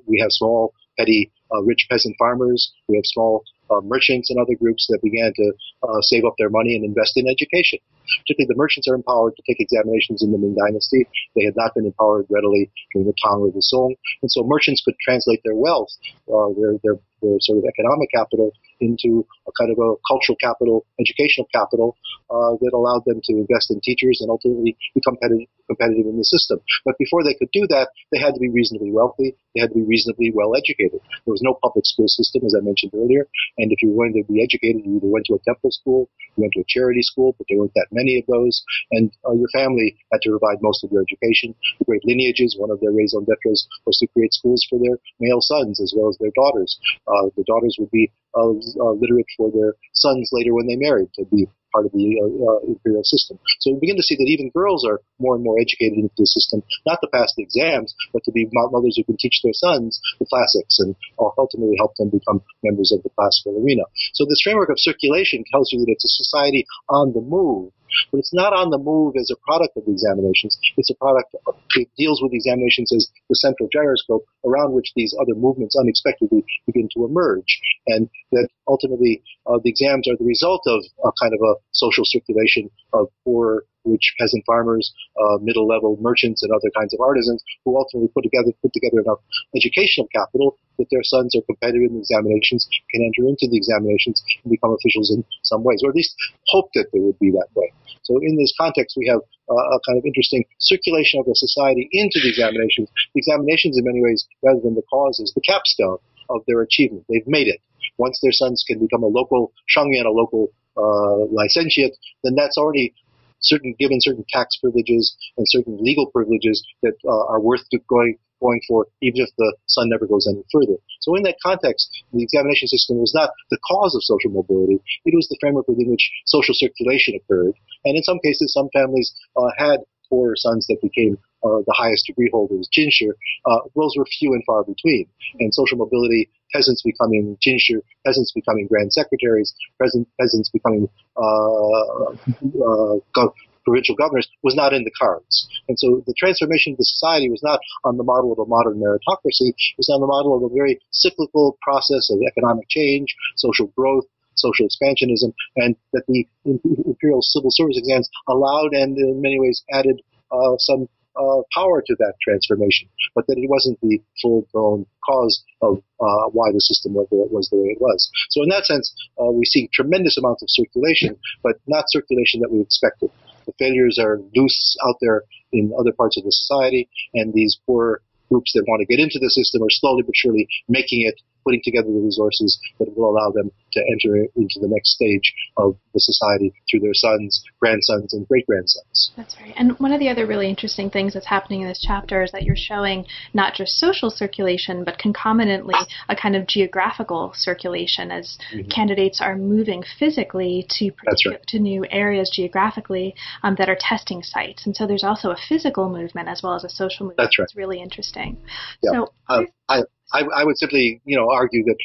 we have small petty uh, rich peasant farmers. We have small uh, merchants and other groups that began to uh, save up their money and invest in education. Particularly the merchants are empowered to take examinations in the Ming Dynasty. They had not been empowered readily during the Tang or the Song. And so merchants could translate their wealth, uh, their, their, their sort of economic capital into a kind of a cultural capital, educational capital uh, that allowed them to invest in teachers and ultimately become competitive, competitive in the system. But before they could do that, they had to be reasonably wealthy. They had to be reasonably well educated. There was no public school system, as I mentioned earlier. And if you were going to be educated, you either went to a temple school, you went to a charity school, but there weren't that many of those. And uh, your family had to provide most of your education. The great lineages, one of their raison d'etre was to create schools for their male sons as well as their daughters. Uh, the daughters would be uh, uh literate for their sons later when they married to be part of the uh, uh, imperial system. So we begin to see that even girls are more and more educated into the system, not to pass the exams, but to be mothers who can teach their sons the classics and ultimately help them become members of the classical arena. So this framework of circulation tells you that it's a society on the move but it's not on the move as a product of the examinations. It's a product, of, it deals with examinations as the central gyroscope around which these other movements unexpectedly begin to emerge. And that ultimately uh, the exams are the result of a kind of a social circulation of poor rich peasant farmers, uh, middle level merchants, and other kinds of artisans who ultimately put together put together enough educational capital that their sons are competitive in the examinations, can enter into the examinations and become officials in some ways, or at least hope that they would be that way. So in this context, we have uh, a kind of interesting circulation of the society into the examinations. The examinations, in many ways, rather than the cause, is the capstone of their achievement. They've made it. Once their sons can become a local shengyuan, a local uh, licentiate, then that's already certain given certain tax privileges and certain legal privileges that uh, are worth going going for, even if the son never goes any further. So in that context, the examination system was not the cause of social mobility. It was the framework within which social circulation occurred. And in some cases, some families uh, had four sons that became uh, the highest degree holders, Jinshi, uh, those were few and far between. And social mobility, peasants becoming Jinshi, peasants becoming grand secretaries, peasant, peasants becoming uh, uh provincial governors was not in the cards. And so the transformation of the society was not on the model of a modern meritocracy. It was on the model of a very cyclical process of economic change, social growth, social expansionism, and that the imperial civil service exams allowed and in many ways added uh, some uh, power to that transformation, but that it wasn't the full-blown cause of uh, why the system was, was the way it was. So in that sense, uh, we see tremendous amounts of circulation, but not circulation that we expected. The failures are loose out there in other parts of the society, and these poor groups that want to get into the system are slowly but surely making it putting together the resources that will allow them to enter into the next stage of the society through their sons, grandsons, and great grandsons. That's right. And one of the other really interesting things that's happening in this chapter is that you're showing not just social circulation, but concomitantly a kind of geographical circulation as mm-hmm. candidates are moving physically to right. to new areas geographically um, that are testing sites. And so there's also a physical movement as well as a social movement. That's right. It's really interesting. Yeah. So uh, I, I, I would simply, you know, argue that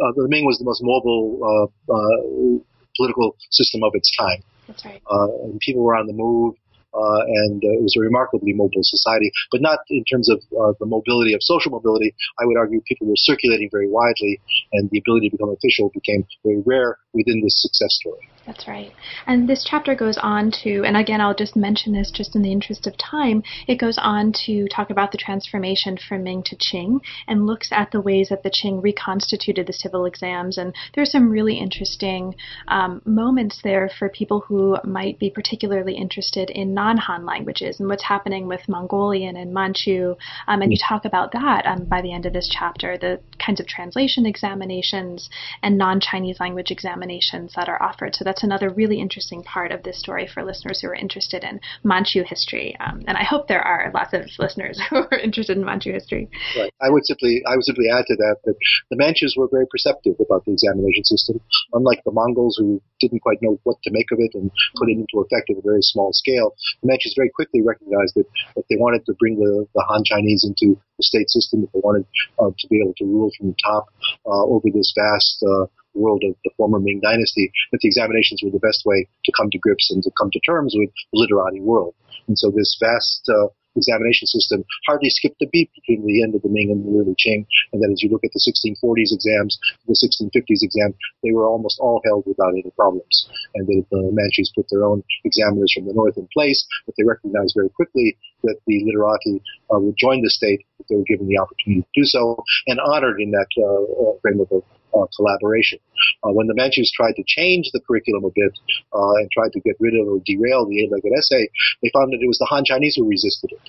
uh, the Ming was the most mobile uh, uh, political system of its time. That's right. Uh, and people were on the move. Uh, and uh, it was a remarkably mobile society, but not in terms of uh, the mobility of social mobility. I would argue people were circulating very widely, and the ability to become official became very rare within this success story. That's right. And this chapter goes on to, and again, I'll just mention this just in the interest of time, it goes on to talk about the transformation from Ming to Qing and looks at the ways that the Qing reconstituted the civil exams. And there's some really interesting um, moments there for people who might be particularly interested in non Han languages and what's happening with Mongolian and Manchu. Um, and you talk about that um, by the end of this chapter, the kinds of translation examinations and non Chinese language examinations that are offered. So that's another really interesting part of this story for listeners who are interested in Manchu history. Um, and I hope there are lots of listeners who are interested in Manchu history. Right. I would simply I would simply add to that that the Manchus were very perceptive about the examination system, unlike the Mongols who didn't quite know what to make of it and put it into effect at a very small scale. The Manchus very quickly recognized that if they wanted to bring the, the Han Chinese into the state system, if they wanted uh, to be able to rule from the top uh, over this vast uh, world of the former Ming Dynasty, that the examinations were the best way to come to grips and to come to terms with the literati world. And so this vast uh, examination system hardly skipped a beat between the end of the Ming and the early Qing. And then as you look at the 1640s exams, the 1650s exam, they were almost all held without any problems. And the, the Manchus put their own examiners from the north in place, but they recognized very quickly that the literati uh, would join the state if they were given the opportunity to do so, and honored in that uh, uh framework of uh, collaboration. Uh, when the Manchus tried to change the curriculum a bit uh, and tried to get rid of or derail the eight-legged essay, they found that it was the Han Chinese who resisted it.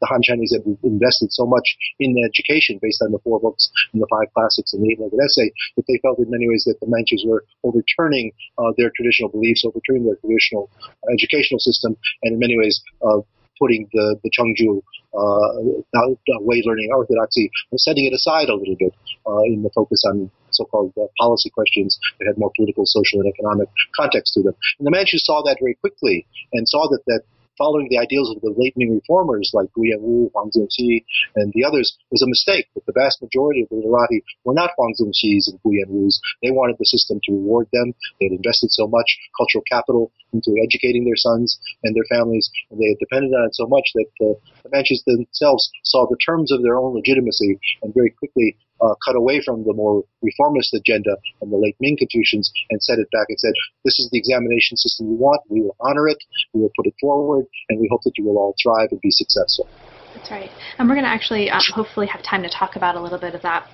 The Han Chinese had invested so much in education based on the four books and the five classics and the eight-legged essay that they felt in many ways that the Manchus were overturning uh, their traditional beliefs, overturning their traditional uh, educational system, and in many ways uh, putting the, the Cheng-Zhu uh, way learning orthodoxy setting it aside a little bit uh, in the focus on so-called uh, policy questions that had more political, social, and economic context to them. And the Manchus saw that very quickly and saw that that following the ideals of the late Ming reformers like Gu Yanwu, Huang Zongxi, and the others was a mistake. But the vast majority of the literati were not Huang Zongxis and Gu Yanwus. They wanted the system to reward them. They had invested so much cultural capital into educating their sons and their families, and they had depended on it so much that uh, the Manchus themselves saw the terms of their own legitimacy and very quickly uh, cut away from the more reformist agenda and the late Ming Confucians and set it back and said, this is the examination system you want. We will honor it. We will put it forward, and we hope that you will all thrive and be successful. That's right. And we're going to actually um, hopefully have time to talk about a little bit of that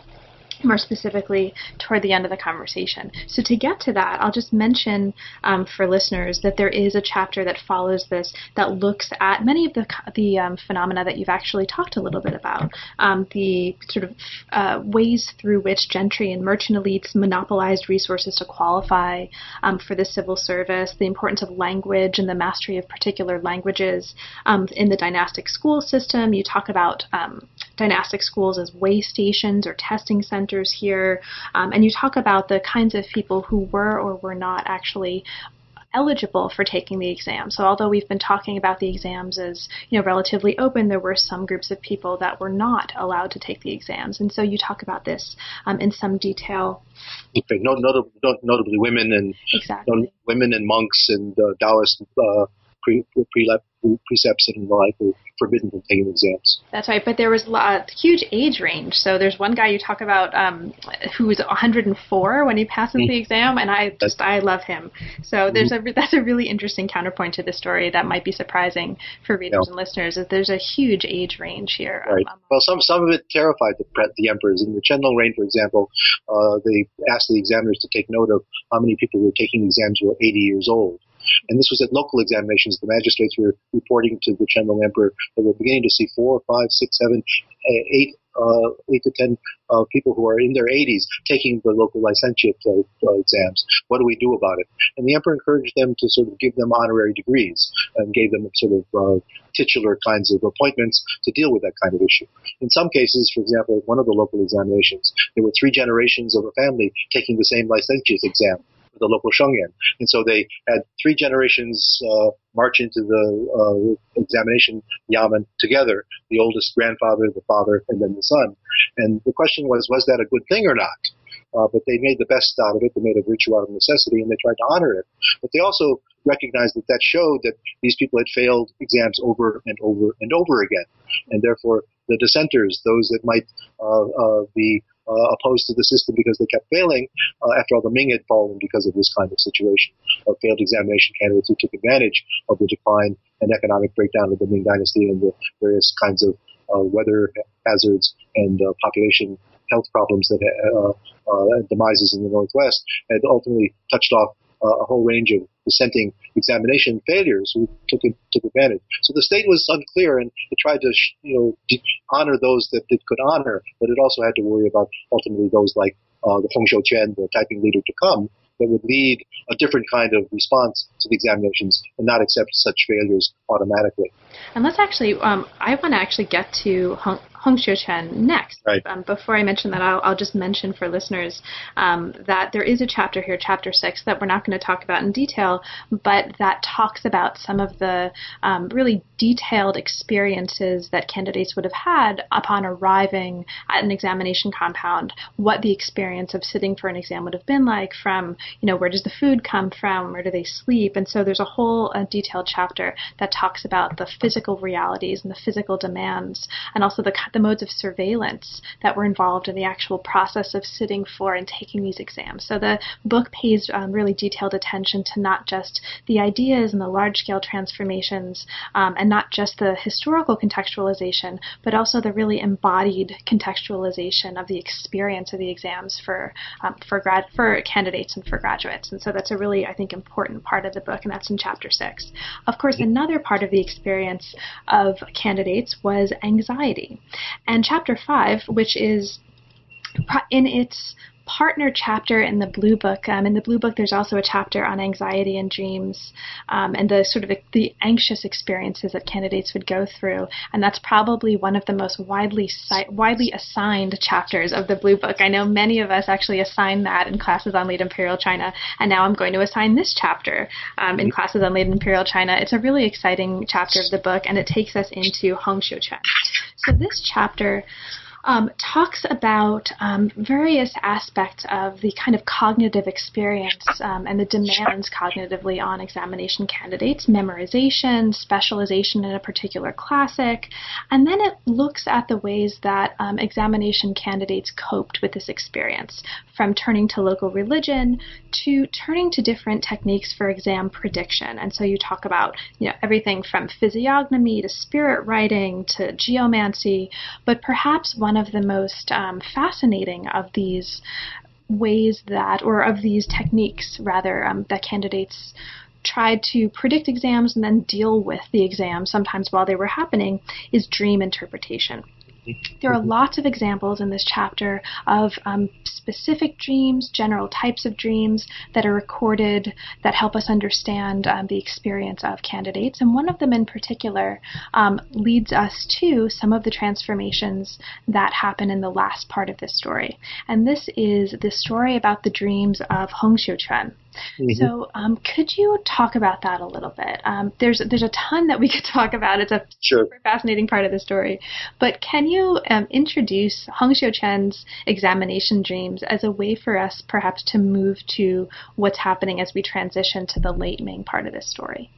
more specifically toward the end of the conversation. So, to get to that, I'll just mention um, for listeners that there is a chapter that follows this that looks at many of the, the um, phenomena that you've actually talked a little bit about. Um, the sort of uh, ways through which gentry and merchant elites monopolized resources to qualify um, for the civil service, the importance of language and the mastery of particular languages um, in the dynastic school system. You talk about um, dynastic schools as way stations or testing centers centers here, um, and you talk about the kinds of people who were or were not actually eligible for taking the exam. So although we've been talking about the exams as you know relatively open, there were some groups of people that were not allowed to take the exams, and so you talk about this um, in some detail. Okay, no, notably, notably women and exactly. women and monks and uh, Taoist uh, pre, pre, precepts and the like were forbidden from taking exams. That's right, but there was a huge age range. So there's one guy you talk about um, who was 104 when he passes mm-hmm. the exam, and I just I love him. So there's mm-hmm. a that's a really interesting counterpoint to the story that might be surprising for readers yeah. and listeners. That there's a huge age range here. Right. Um, well, some some of it terrified the the emperors. In the Qianlong reign, for example, uh, they asked the examiners to take note of how many people were taking exams who were 80 years old. And this was at local examinations. The magistrates were reporting to the Qianlong Emperor that we're beginning to see four, five, six, seven, eight, uh, eight to ten uh, people who are in their 80s taking the local licentiate uh, exams. What do we do about it? And the emperor encouraged them to sort of give them honorary degrees and gave them sort of uh, titular kinds of appointments to deal with that kind of issue. In some cases, for example, one of the local examinations, there were three generations of a family taking the same licentiate exam the local shengyuan. And so they had three generations uh, march into the uh, examination yamen together, the oldest grandfather, the father, and then the son. And the question was, was that a good thing or not? Uh, but they made the best out of it. They made a virtue out of necessity, and they tried to honor it. But they also recognized that that showed that these people had failed exams over and over and over again, and therefore the dissenters, those that might uh, uh, be uh, opposed to the system because they kept failing. Uh, after all, the Ming had fallen because of this kind of situation of failed examination candidates who took advantage of the decline and economic breakdown of the Ming dynasty and the various kinds of uh, weather hazards and uh, population health problems that uh, uh, demises in the Northwest had ultimately touched off a whole range of dissenting examination failures who took took advantage. So the state was unclear, and it tried to you know honor those that it could honor, but it also had to worry about ultimately those like uh, the Hong Xiuquan, the Taiping leader to come, that would lead a different kind of response to the examinations and not accept such failures automatically. And let's actually, um, I want to actually get to Hong, Hong Chen next. Right. Um, before I mention that, I'll, I'll just mention for listeners um, that there is a chapter here, chapter six, that we're not going to talk about in detail, but that talks about some of the um, really detailed experiences that candidates would have had upon arriving at an examination compound, what the experience of sitting for an exam would have been like from, you know, where does the food come from, where do they sleep, and so there's a whole uh, detailed chapter that talks about the physical realities and the physical demands, and also the the modes of surveillance that were involved in the actual process of sitting for and taking these exams. So the book pays um, really detailed attention to not just the ideas and the large scale transformations, um, and not just the historical contextualization, but also the really embodied contextualization of the experience of the exams for um, for grad for candidates and for graduates. And so that's a really I think important part of the book, and that's in chapter six. Of course, another part of the experience of candidates was anxiety. And chapter five, which is in its partner chapter in the Blue Book. Um, in the Blue Book, there's also a chapter on anxiety and dreams um, and the sort of the anxious experiences that candidates would go through. And that's probably one of the most widely widely assigned chapters of the Blue Book. I know many of us actually assign that in classes on late Imperial China, and now I'm going to assign this chapter um, in classes on late Imperial China. It's a really exciting chapter of the book, and it takes us into Hong Xiuquan. So this chapter um, talks about um, various aspects of the kind of cognitive experience um, and the demands cognitively on examination candidates, memorization, specialization in a particular classic, and then it looks at the ways that um, examination candidates coped with this experience, from turning to local religion to turning to different techniques for exam prediction. And so you talk about you know everything from physiognomy to spirit writing to geomancy, but perhaps one one of the most um, fascinating of these ways that, or of these techniques rather, um, that candidates tried to predict exams and then deal with the exam sometimes while they were happening is dream interpretation. There are lots of examples in this chapter of um, specific dreams, general types of dreams that are recorded that help us understand um, the experience of candidates. And one of them in particular um, leads us to some of the transformations that happen in the last part of this story. And this is the story about the dreams of Hong Xiuquan. Mm-hmm. So, um, could you talk about that a little bit? Um, there's there's a ton that we could talk about. It's a sure. super fascinating part of the story. But can you um, introduce Hong Chen's examination dreams as a way for us, perhaps, to move to what's happening as we transition to the late Ming part of this story?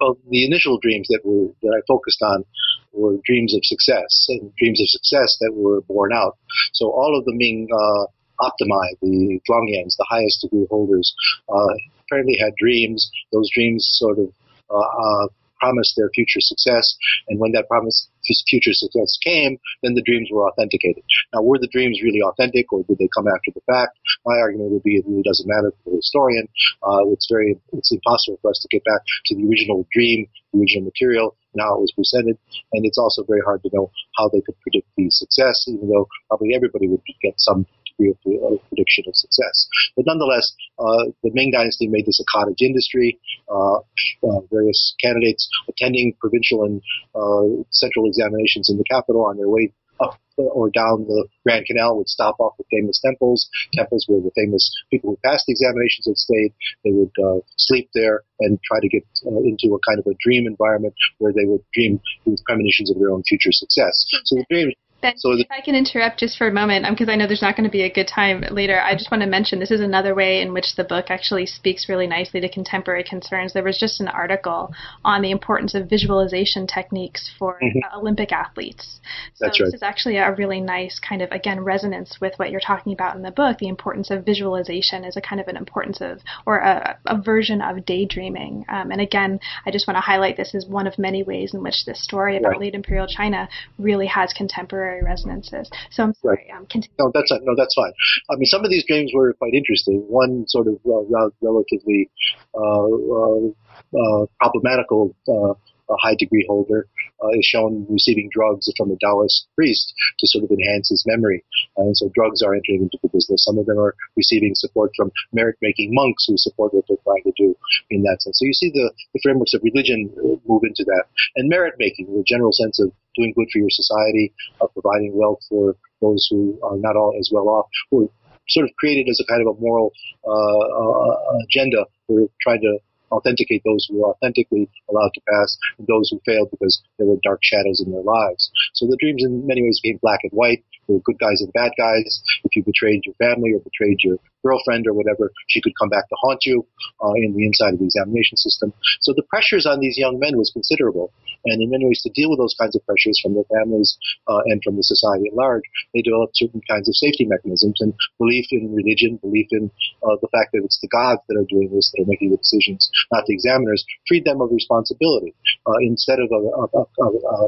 Well, the initial dreams that were that I focused on were dreams of success and dreams of success that were borne out. So all of the Ming uh, optimi, the Zhuangyuans, the highest degree holders, uh, apparently had dreams. Those dreams sort of uh, uh, promised their future success, and when that promise future success came, then the dreams were authenticated. Now, were the dreams really authentic, or did they come after the fact? My argument would be it really doesn't matter for the historian. Uh, it's very it's impossible for us to get back to the original dream, the original material, and how it was presented. And it's also very hard to know how they could predict the success, even though probably everybody would get some degree of, prediction of success. But nonetheless, uh, the Ming Dynasty made this a cottage industry. Uh, uh, various candidates attending provincial and uh, central examinations in the capital on their way up or down the Grand Canal would stop off at famous temples, temples where the famous people who passed the examinations had stayed. They would uh, sleep there and try to get uh, into a kind of a dream environment where they would dream with premonitions of their own future success. So the dream Ben, so if I can interrupt just for a moment, because um, I know there's not going to be a good time later, I just want to mention this is another way in which the book actually speaks really nicely to contemporary concerns. There was just an article on the importance of visualization techniques for mm-hmm. Olympic athletes. So That's right. this is actually a really nice kind of, again, resonance with what you're talking about in the book. The importance of visualization is a kind of an importance of, or a, a version of daydreaming. Um, and again, I just want to highlight this as one of many ways in which this story about right. late imperial China really has contemporary resonances. So I'm sorry. Right. Um, continue. No, that's no, that's fine. I mean, some of these games were quite interesting. One sort of uh, relatively uh, uh, uh problematical uh, high degree holder is shown receiving drugs from a Taoist priest to sort of enhance his memory. Uh, and so drugs are entering into the business. Some of them are receiving support from merit-making monks who support what they're trying to do in that sense. So you see the, the frameworks of religion move into that. And merit-making, the general sense of doing good for your society, of providing wealth for those who are not all as well off, were sort of created as a kind of a moral uh, uh, agenda. We're trying to authenticate those who were authentically allowed to pass and those who failed because there were dark shadows in their lives. So the dreams in many ways became black and white. There were good guys and bad guys. If you betrayed your family or betrayed your girlfriend or whatever, she could come back to haunt you uh, in the inside of the examination system. So the pressures on these young men was considerable. And in many ways, to deal with those kinds of pressures from their families uh, and from the society at large, they developed certain kinds of safety mechanisms and belief in religion, belief in uh, the fact that it's the gods that are doing this, that are making the decisions, not the examiners, freed them of responsibility. Uh, instead of a, a, a,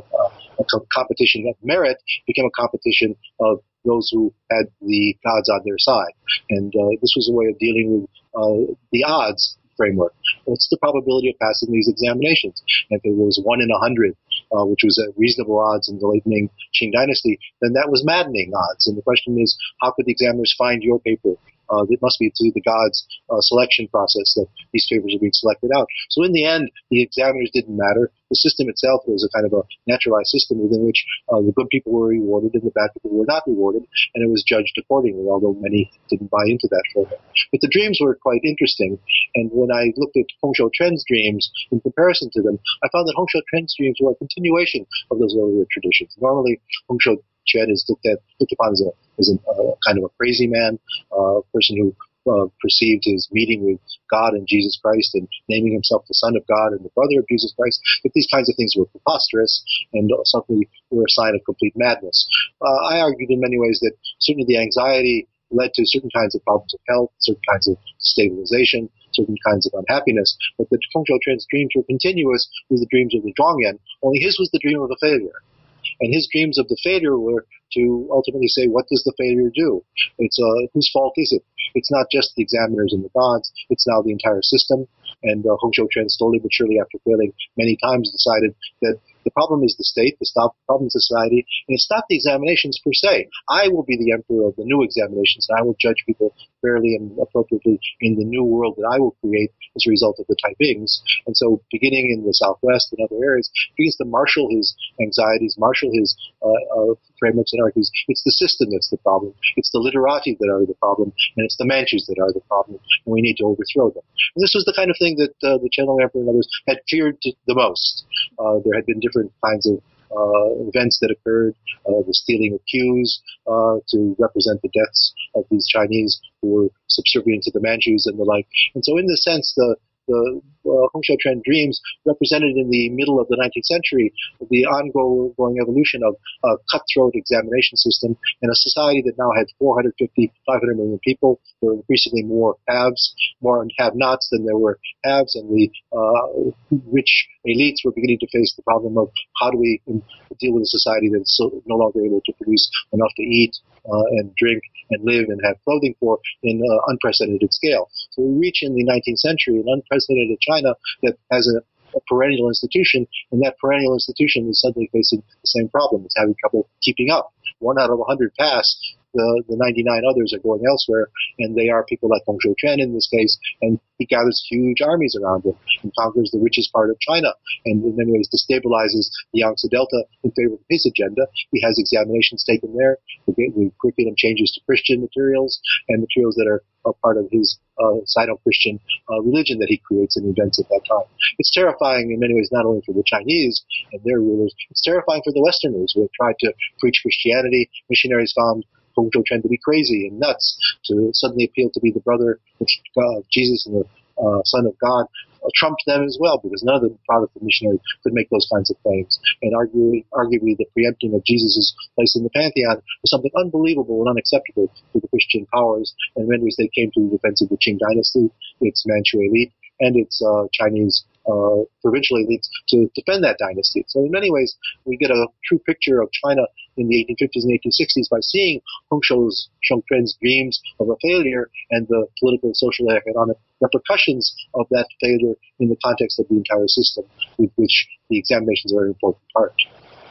a, competition of merit, became a competition of those who had the gods on their side. And uh, this was a way of dealing with uh, the odds framework. What's the probability of passing these examinations? And if it was one in a hundred, uh, which was a reasonable odds in the late Ming Qing dynasty, then that was maddening odds. And the question is, how could the examiners find your paper? Uh, it must be through the gods uh, selection process that these papers are being selected out. So in the end, the examiners didn't matter. The system itself was a kind of a naturalized system within which uh, the good people were rewarded and the bad people were not rewarded, and it was judged accordingly, although many didn't buy into that format. But the dreams were quite interesting, and when I looked at Hong Xiuquan's dreams in comparison to them, I found that Hong Xiuquan's dreams were a continuation of those earlier traditions. Normally, Hong Chen is looked at looked upon as a as a uh, kind of a crazy man, uh, a person who uh, perceived his meeting with God and Jesus Christ and naming himself the Son of God and the brother of Jesus Christ. But these kinds of things were preposterous and certainly were a sign of complete madness. Uh, I argued in many ways that certainly the anxiety led to certain kinds of problems of health, certain kinds of destabilization, certain kinds of unhappiness, but the Hong Xiuquan's dreams were continuous with the dreams of the Zhuangyuan, only his was the dream of a failure. And his dreams of the failure were to ultimately say, what does the failure do? It's uh, whose fault is it? It's not just the examiners and the gods. It's now the entire system. And uh, Hong Xiuquan slowly but surely, after failing many times, decided that the problem is the state, the stop, problem is society, and it's not the examinations per se. I will be the emperor of the new examinations, and I will judge people fairly and appropriately in the new world that I will create as a result of the Taipings. And so, beginning in the Southwest and other areas, begins to marshal his anxieties, marshal his uh, uh, frameworks and argues it's the system that's the problem, it's the literati that are the problem, and it's the Manchus that are the problem, and we need to overthrow them. And this was the kind of thing that uh, the Qianlong Emperor and others had feared the most. Uh, there had been different kinds of events that occurred, uh, the stealing of queues uh, to represent the deaths of these Chinese who were subservient to the Manchus and the like. And so, in the sense, the the uh, Shou dreams represented in the middle of the 19th century the ongoing evolution of a cutthroat examination system in a society that now had 450, 500 million people. There were increasingly more haves, more have-nots than there were haves, and the uh, rich elites were beginning to face the problem of how do we deal with a society that's no longer able to produce enough to eat uh, and drink and live and have clothing for in uh, unprecedented scale. We reach in the 19th century an unprecedented China that has a, a perennial institution, and that perennial institution is suddenly facing the same problem. It's having trouble keeping up. One out of a hundred pass the, the 99 others are going elsewhere, and they are people like Hong Xiuquan in this case, and he gathers huge armies around him and conquers the richest part of China, and in many ways destabilizes the Yangtze Delta in favor of his agenda. He has examinations taken there. The, the curriculum changes to Christian materials and materials that are a part of his uh, Sino-Christian uh, religion that he creates and invents at that time. It's terrifying in many ways, not only for the Chinese and their rulers, it's terrifying for the Westerners who have tried to preach Christianity. Missionaries found Hong Xiuquan to be crazy and nuts, to suddenly appeal to be the brother of Jesus and the uh, Son of God, uh, trumped them as well because none of the Protestant missionaries could make those kinds of claims. And arguably, arguably the preempting of Jesus' place in the pantheon was something unbelievable and unacceptable to the Christian powers. And in many ways, they came to the defense of the Qing dynasty, its Manchu elite, and its uh, Chinese uh, provincial elites to defend that dynasty. So in many ways, we get a true picture of China in the 1850s and 1860s by seeing Heng Shou's Shengquan's dreams of a failure and the political, social, and economic repercussions of that failure in the context of the entire system, with which the examinations are an important part.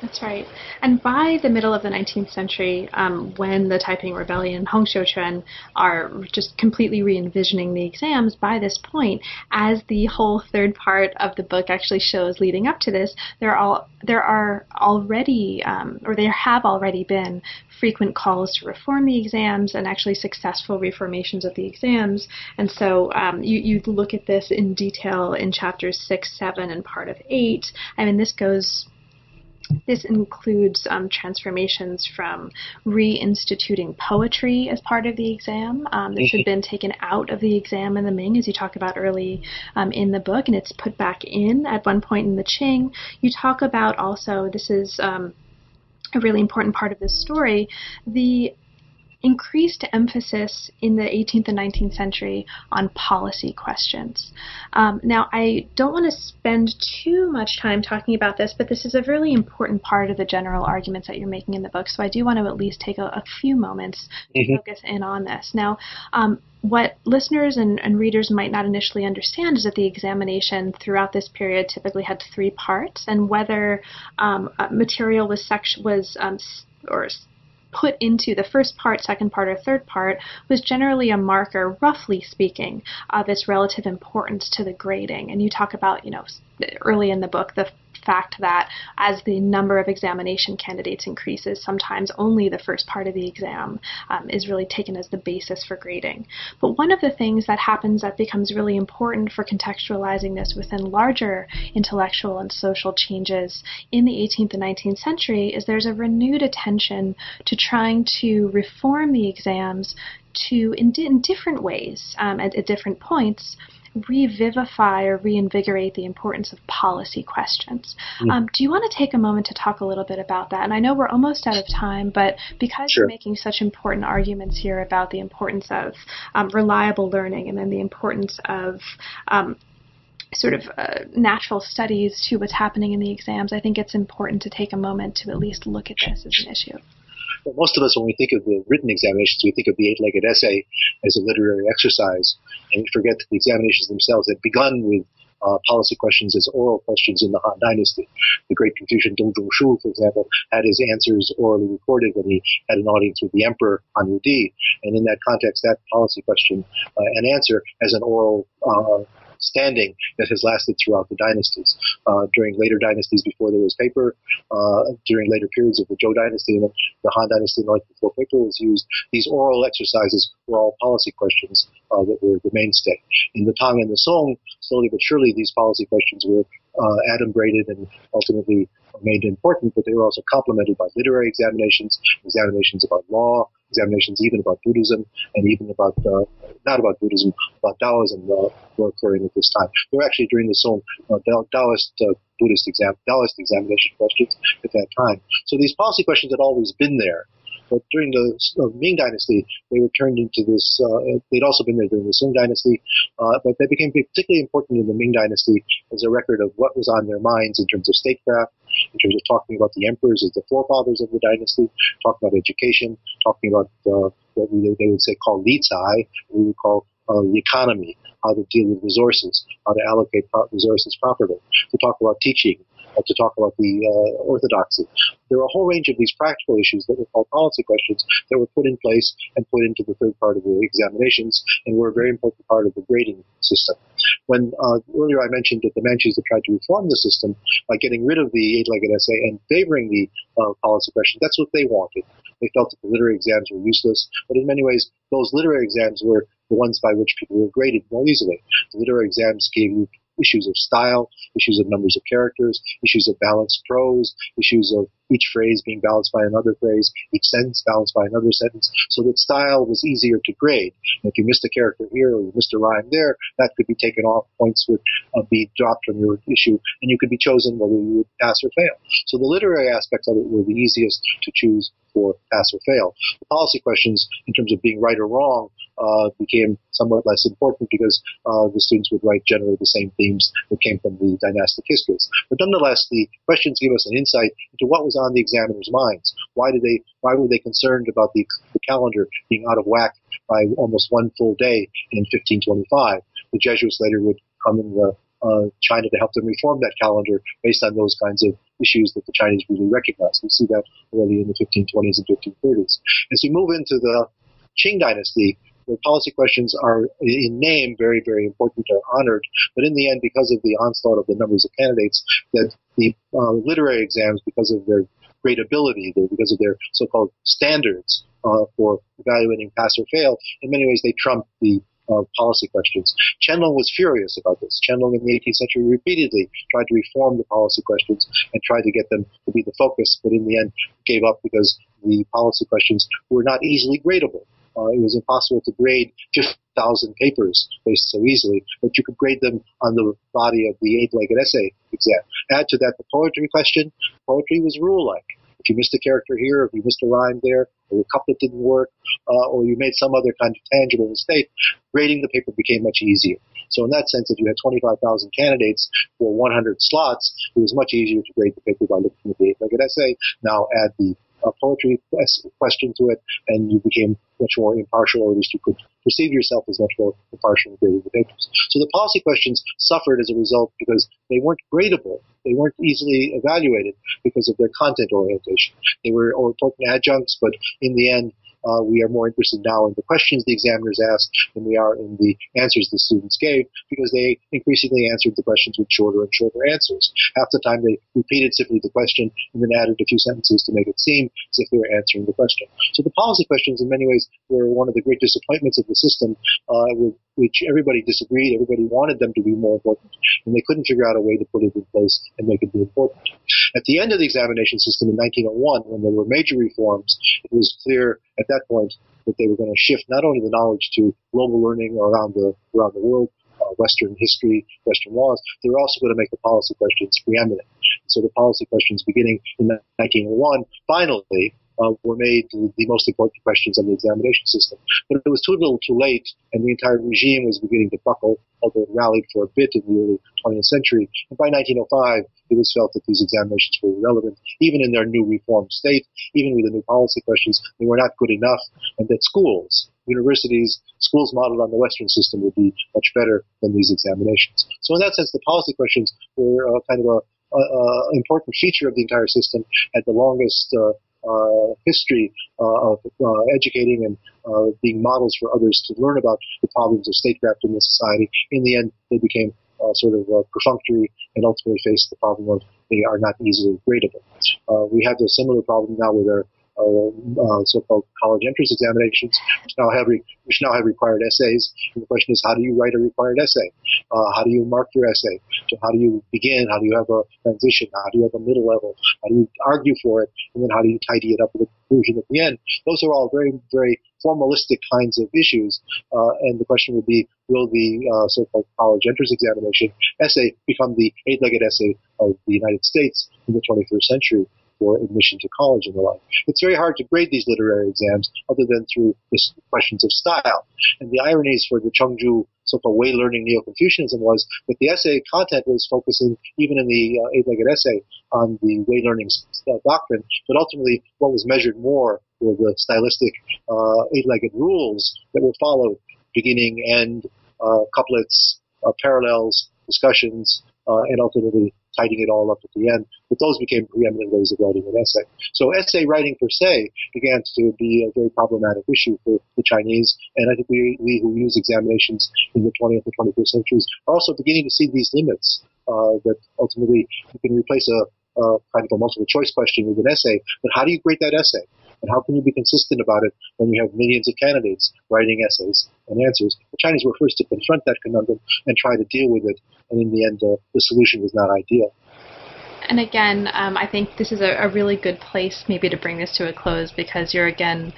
That's right. And by the middle of the 19th century, um, when the Taiping Rebellion and Hong Xiuquan are just completely re-envisioning the exams, by this point, as the whole third part of the book actually shows leading up to this, there are, there are already, um, or there have already been frequent calls to reform the exams and actually successful reformations of the exams. And so um, you, you look at this in detail in chapters 6, 7, and part of 8. I mean, this goes this includes um, transformations from reinstituting poetry as part of the exam. Um, this had mm-hmm. been taken out of the exam in the Ming, as you talk about early um, in the book, and it's put back in at one point in the Qing. You talk about also, this is um, a really important part of this story, the increased emphasis in the 18th and 19th century on policy questions. Um, now, I don't want to spend too much time talking about this, but this is a really important part of the general arguments that you're making in the book, so I do want to at least take a, a few moments mm-hmm. to focus in on this. Now, um, what listeners and, and, readers might not initially understand is that the examination throughout this period typically had three parts, and whether um, material was sect- was um, or put into the first part, second part, or third part was generally a marker, roughly speaking, of its relative importance to the grading. And you talk about, you know, early in the book, the fact that as the number of examination candidates increases, sometimes only the first part of the exam um, is really taken as the basis for grading. But one of the things that happens that becomes really important for contextualizing this within larger intellectual and social changes in the 18th and 19th century is there's a renewed attention to trying to reform the exams to in, in different ways um, at, at different points revivify or reinvigorate the importance of policy questions. Mm. Um, do you want to take a moment to talk a little bit about that? And I know we're almost out of time, but because sure. you're making such important arguments here about the importance of um, reliable learning and then the importance of um, sort of uh, natural studies to what's happening in the exams, I think it's important to take a moment to at least look at this as an issue. But most of us, when we think of the written examinations, we think of the eight-legged essay as a literary exercise, and we forget that the examinations themselves had begun with uh, policy questions as oral questions in the Han Dynasty. The great Confucian Dong Zhongshu, for example, had his answers orally recorded when he had an audience with the emperor Han Wudi, and in that context, that policy question uh, and answer as an oral uh, standing that has lasted throughout the dynasties. Uh, during later dynasties before there was paper, uh, during later periods of the Zhou dynasty and the Han dynasty, and before paper was used, these oral exercises were all policy questions uh, that were the mainstay. In the Tang and the Song, slowly but surely, these policy questions were uh, and ultimately made important, but they were also complemented by literary examinations, examinations about law, examinations even about Buddhism, and even about, uh, not about Buddhism, about Taoism uh, were occurring at this time. They were actually during the Song uh, Taoist uh, Buddhist exam, Taoist examination questions at that time. So these policy questions had always been there. But during the uh, Ming Dynasty, they were turned into this. Uh, they'd also been there during the Song Dynasty, uh, but they became particularly important in the Ming Dynasty as a record of what was on their minds in terms of statecraft, in terms of talking about the emperors as the forefathers of the dynasty, talking about education, talking about uh, what we, they would say call licai, we would call uh, the economy, how to deal with resources, how to allocate resources properly, to talk about teaching, to talk about the uh, orthodoxy. There are a whole range of these practical issues that were called policy questions that were put in place and put into the third part of the examinations and were a very important part of the grading system. When uh, earlier I mentioned that the Manchus had tried to reform the system by getting rid of the eight-legged essay and favoring the uh, policy question, that's what they wanted. They felt that the literary exams were useless, but in many ways, those literary exams were the ones by which people were graded more easily. The literary exams gave you issues of style, issues of numbers of characters, issues of balanced prose, issues of each phrase being balanced by another phrase, each sentence balanced by another sentence, so that style was easier to grade. And if you missed a character here or you missed a rhyme there, that could be taken off, points would uh, be dropped from your issue, and you could be chosen whether you would pass or fail. So the literary aspects of it were the easiest to choose for pass or fail. The policy questions, in terms of being right or wrong, uh, became somewhat less important because uh, the students would write generally the same themes that came from the dynastic histories. But nonetheless, the questions give us an insight into what was on the examiners' minds. Why did they? Why were they concerned about the, the calendar being out of whack by almost one full day in 1525? The Jesuits later would come in the uh, China to help them reform that calendar based on those kinds of issues that the Chinese really recognized. We see that early in the 1520s and 1530s. As we move into the Qing dynasty, the policy questions are in name very, very important or honored, but in the end, because of the onslaught of the numbers of candidates, that the uh, literary exams, because of their great ability, because of their so-called standards uh, for evaluating pass or fail, in many ways they trump the uh, policy questions. Qianlong was furious about this. Qianlong in the 18th century repeatedly tried to reform the policy questions and tried to get them to be the focus, but in the end gave up because the policy questions were not easily gradable. Uh, it was impossible to grade 50,000 papers so easily, but you could grade them on the body of the eight-legged essay exam. Add to that the poetry question. Poetry was rule-like. If you missed a character here, if you missed a rhyme there, or your couplet didn't work, uh, or you made some other kind of tangible mistake, grading the paper became much easier. So in that sense, if you had 25,000 candidates for 100 slots, it was much easier to grade the paper by looking at the eight-legged essay. Now add the uh, poetry question to it, and you became much more impartial, or at least you could perceive yourself as much more impartial in grading the papers. So the policy questions suffered as a result because they weren't gradable. They weren't easily evaluated because of their content orientation. They were important adjuncts, but in the end, uh, we are more interested now in the questions the examiners asked than we are in the answers the students gave because they increasingly answered the questions with shorter and shorter answers. Half the time they repeated simply the question and then added a few sentences to make it seem as if they were answering the question. So the policy questions in many ways were one of the great disappointments of the system uh, with which everybody disagreed. Everybody wanted them to be more important, and they couldn't figure out a way to put it in place and make it be important. At the end of the examination system in 1901, when there were major reforms, it was clear at that point that they were going to shift not only the knowledge to global learning around the around the world, uh, Western history, Western laws, they were also going to make the policy questions preeminent. So the policy questions beginning in 1901 finally uh, were made the most important questions on the examination system. But it was too little too late, and the entire regime was beginning to buckle, although it rallied for a bit in the early 20th century. And by 1905, it was felt that these examinations were irrelevant, even in their new reformed state, even with the new policy questions, they were not good enough, and that schools, universities, schools modeled on the Western system would be much better than these examinations. So in that sense, the policy questions were uh, kind of a, a, a, important feature of the entire system, had the longest uh, Uh, history uh, of uh, educating and uh, being models for others to learn about the problems of statecraft in the society. In the end, they became uh, sort of perfunctory and ultimately faced the problem of they are not easily gradable. we have a similar problem now with our uh, so-called college entrance examinations, which now have re- which now have required essays. And the question is, how do you write a required essay? Uh, how do you mark your essay? So how do you begin? How do you have a transition? How do you have a middle level? How do you argue for it? And then how do you tidy it up with a conclusion at the end? Those are all very, very formalistic kinds of issues. Uh, and the question would be, will the uh, so-called college entrance examination essay become the eight-legged essay of the United States in the 21st century? For admission to college and the like. It's very hard to grade these literary exams other than through questions of style. And the ironies for the Cheng-Zhu so-called way learning Neo-Confucianism was that the essay content was focusing, even in the uh, eight-legged essay, on the way learning uh, doctrine, but ultimately what was measured more were the stylistic uh, eight-legged rules that were followed, beginning, end, uh, couplets, uh, parallels, discussions, uh, and ultimately tidying it all up at the end. But those became preeminent ways of writing an essay. So essay writing per se began to be a very problematic issue for the Chinese. And I think we, we who use examinations in the 20th and 21st centuries are also beginning to see these limits. Uh, that ultimately you can replace a, a kind of a multiple choice question with an essay, but how do you grade that essay? And how can you be consistent about it when you have millions of candidates writing essays and answers? The Chinese were first to confront that conundrum and try to deal with it. And in the end, uh, the solution was not ideal. And again, um, I think this is a, a really good place maybe to bring this to a close because you're again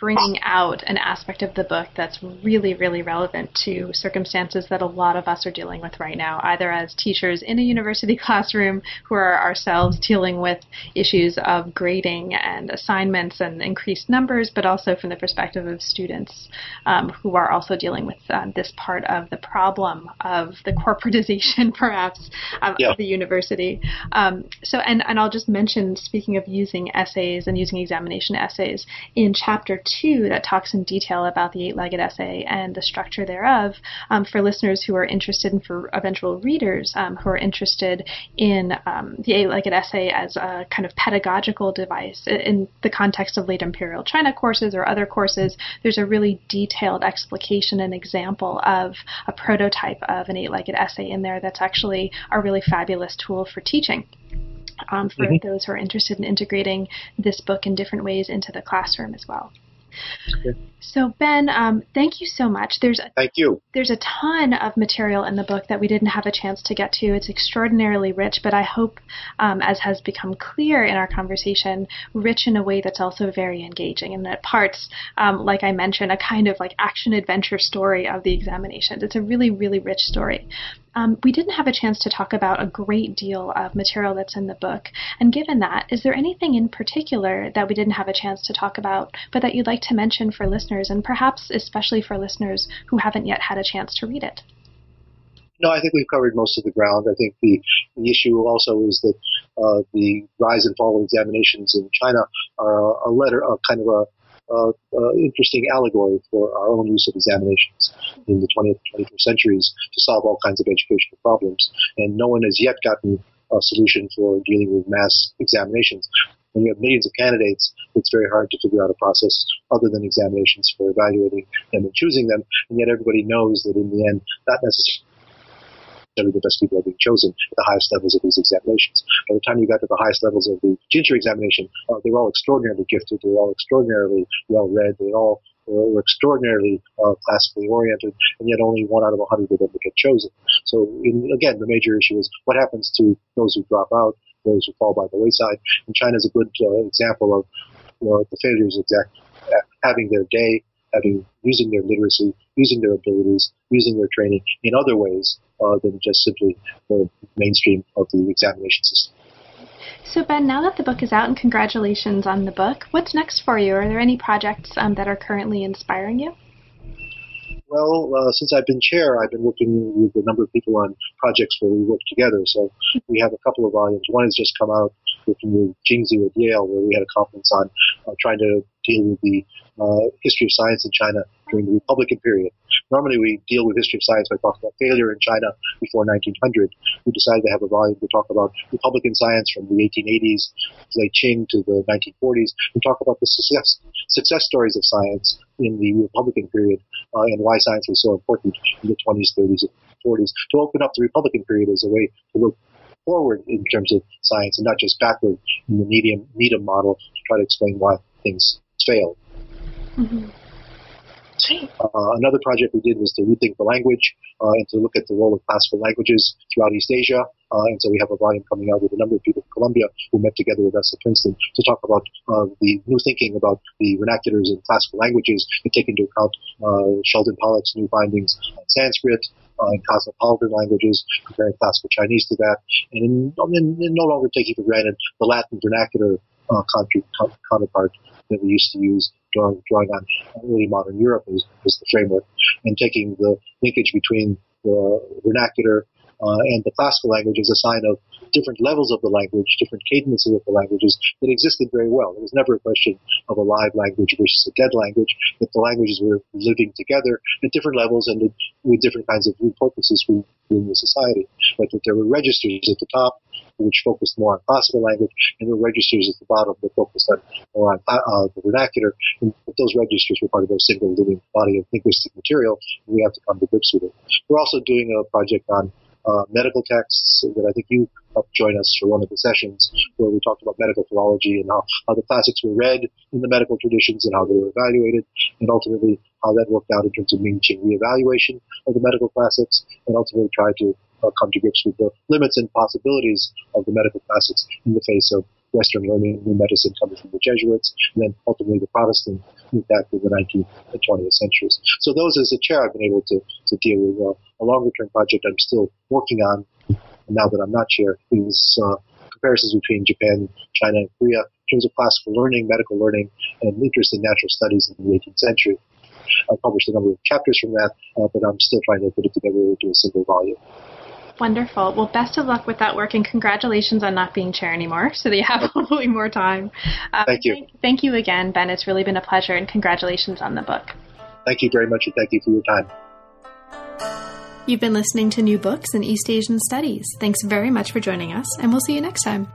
bringing out an aspect of the book that's really, really relevant to circumstances that a lot of us are dealing with right now, either as teachers in a university classroom who are ourselves dealing with issues of grading and assignments and increased numbers, but also from the perspective of students um, who are also dealing with um, this part of the problem of the corporatization, perhaps, of, yeah. the university. Um, so, and, and I'll just mention, speaking of using essays and using examination essays, in chapter two that talks in detail about the eight-legged essay and the structure thereof, um, for listeners who are interested and for eventual readers um, who are interested in um, the eight-legged essay as a kind of pedagogical device in the context of late imperial China courses or other courses, there's a really detailed explication and example of a prototype of an eight-legged essay in there that's actually a really fabulous tool for teaching um, for mm-hmm. those who are interested in integrating this book in different ways into the classroom as well. So Ben, um, thank you so much. There's a, thank you. There's a ton of material in the book that we didn't have a chance to get to. It's extraordinarily rich, but I hope, um, as has become clear in our conversation, rich in a way that's also very engaging, and that parts, um, like I mentioned, a kind of like action adventure story of the examinations. It's a really really rich story. Um, we didn't have a chance to talk about a great deal of material that's in the book. And given that, is there anything in particular that we didn't have a chance to talk about, but that you'd like to mention for listeners? and perhaps especially for listeners who haven't yet had a chance to read it? No, I think we've covered most of the ground. I think the, the issue also is that uh, the rise and fall of examinations in China are a letter, a kind of a uh, uh, interesting allegory for our own use of examinations in the 20th, 21st centuries to solve all kinds of educational problems. And no one has yet gotten a solution for dealing with mass examinations when you have millions of candidates, it's very hard to figure out a process other than examinations for evaluating them and choosing them. And yet everybody knows that in the end, not necessarily the best people are being chosen at the highest levels of these examinations. By the time you got to the highest levels of the Jinshi examination, uh, they were all extraordinarily gifted. They were all extraordinarily well read. They all were extraordinarily uh, classically oriented, and yet only one out of a hundred of them would get chosen. So, in, again, the major issue is what happens to those who drop out those who fall by the wayside. And China is a good uh, example of you know, the failures exact having their day, having using their literacy, using their abilities, using their training in other ways uh, than just simply the mainstream of the examination system. So Ben, now that the book is out, and congratulations on the book, what's next for you? Are there any projects um, that are currently inspiring you? Well, uh, since I've been chair, I've been working with a number of people on projects where we work together. So we have a couple of volumes. One has just come out working with Jing Tsu at Yale, where we had a conference on uh, trying to deal with the uh, history of science in China during the Republican period. Normally, we deal with history of science by talking about failure in China before 1900. We decided to have a volume to talk about Republican science from the 1880s, late Qing to the 1940s, and talk about the success success stories of science in the Republican period uh, and why science was so important in the 20s, 30s, and 40s. To open up the Republican period as a way to look forward in terms of science and not just backward in the medium Needham model to try to explain why things failed. Mm-hmm. Uh, another project we did was to rethink the language uh, and to look at the role of classical languages throughout East Asia. Uh, and so we have a volume coming out with a number of people from Columbia who met together with us at Princeton to talk about uh, the new thinking about the vernaculars in classical languages and take into account uh, Sheldon Pollock's new findings on Sanskrit, uh, in cosmopolitan languages, comparing classical Chinese to that, and in, in, in no longer taking for granted the Latin vernacular uh, counterpart that we used to use drawing, drawing on early modern Europe as, as the framework, and taking the linkage between the vernacular uh, and the classical language is a sign of different levels of the language, different cadences of the languages that existed very well. It was never a question of a live language versus a dead language, that the languages were living together at different levels and with different kinds of purposes within the society. But that there were registers at the top which focused more on classical language, and were registers at the bottom that focused on more on uh, the vernacular. And those registers were part of a single living body of linguistic material, and we have to come to grips with it. We're also doing a project on uh, medical texts that I think you helped join us for one of the sessions where we talked about medical philology and how, how the classics were read in the medical traditions and how they were evaluated and ultimately how that worked out in terms of Ming-Qing reevaluation of the medical classics and ultimately try to uh, come to grips with the limits and possibilities of the medical classics in the face of Western learning and medicine coming from the Jesuits, and then ultimately the Protestant in fact, in the 19th and 20th centuries. So those as a chair, I've been able to, to deal with. Uh, a longer term project I'm still working on now that I'm not chair is uh, comparisons between Japan, China, and Korea in terms of classical learning, medical learning, and interest in natural studies in the 18th century. I published a number of chapters from that, uh, but I'm still trying to put it together into a single volume. Wonderful. Well, best of luck with that work, and congratulations on not being chair anymore, so that you have hopefully more time. Um, thank you. Thank, thank you again, Ben. It's really been a pleasure, and congratulations on the book. Thank you very much, and thank you for your time. You've been listening to New Books in East Asian Studies. Thanks very much for joining us, and we'll see you next time.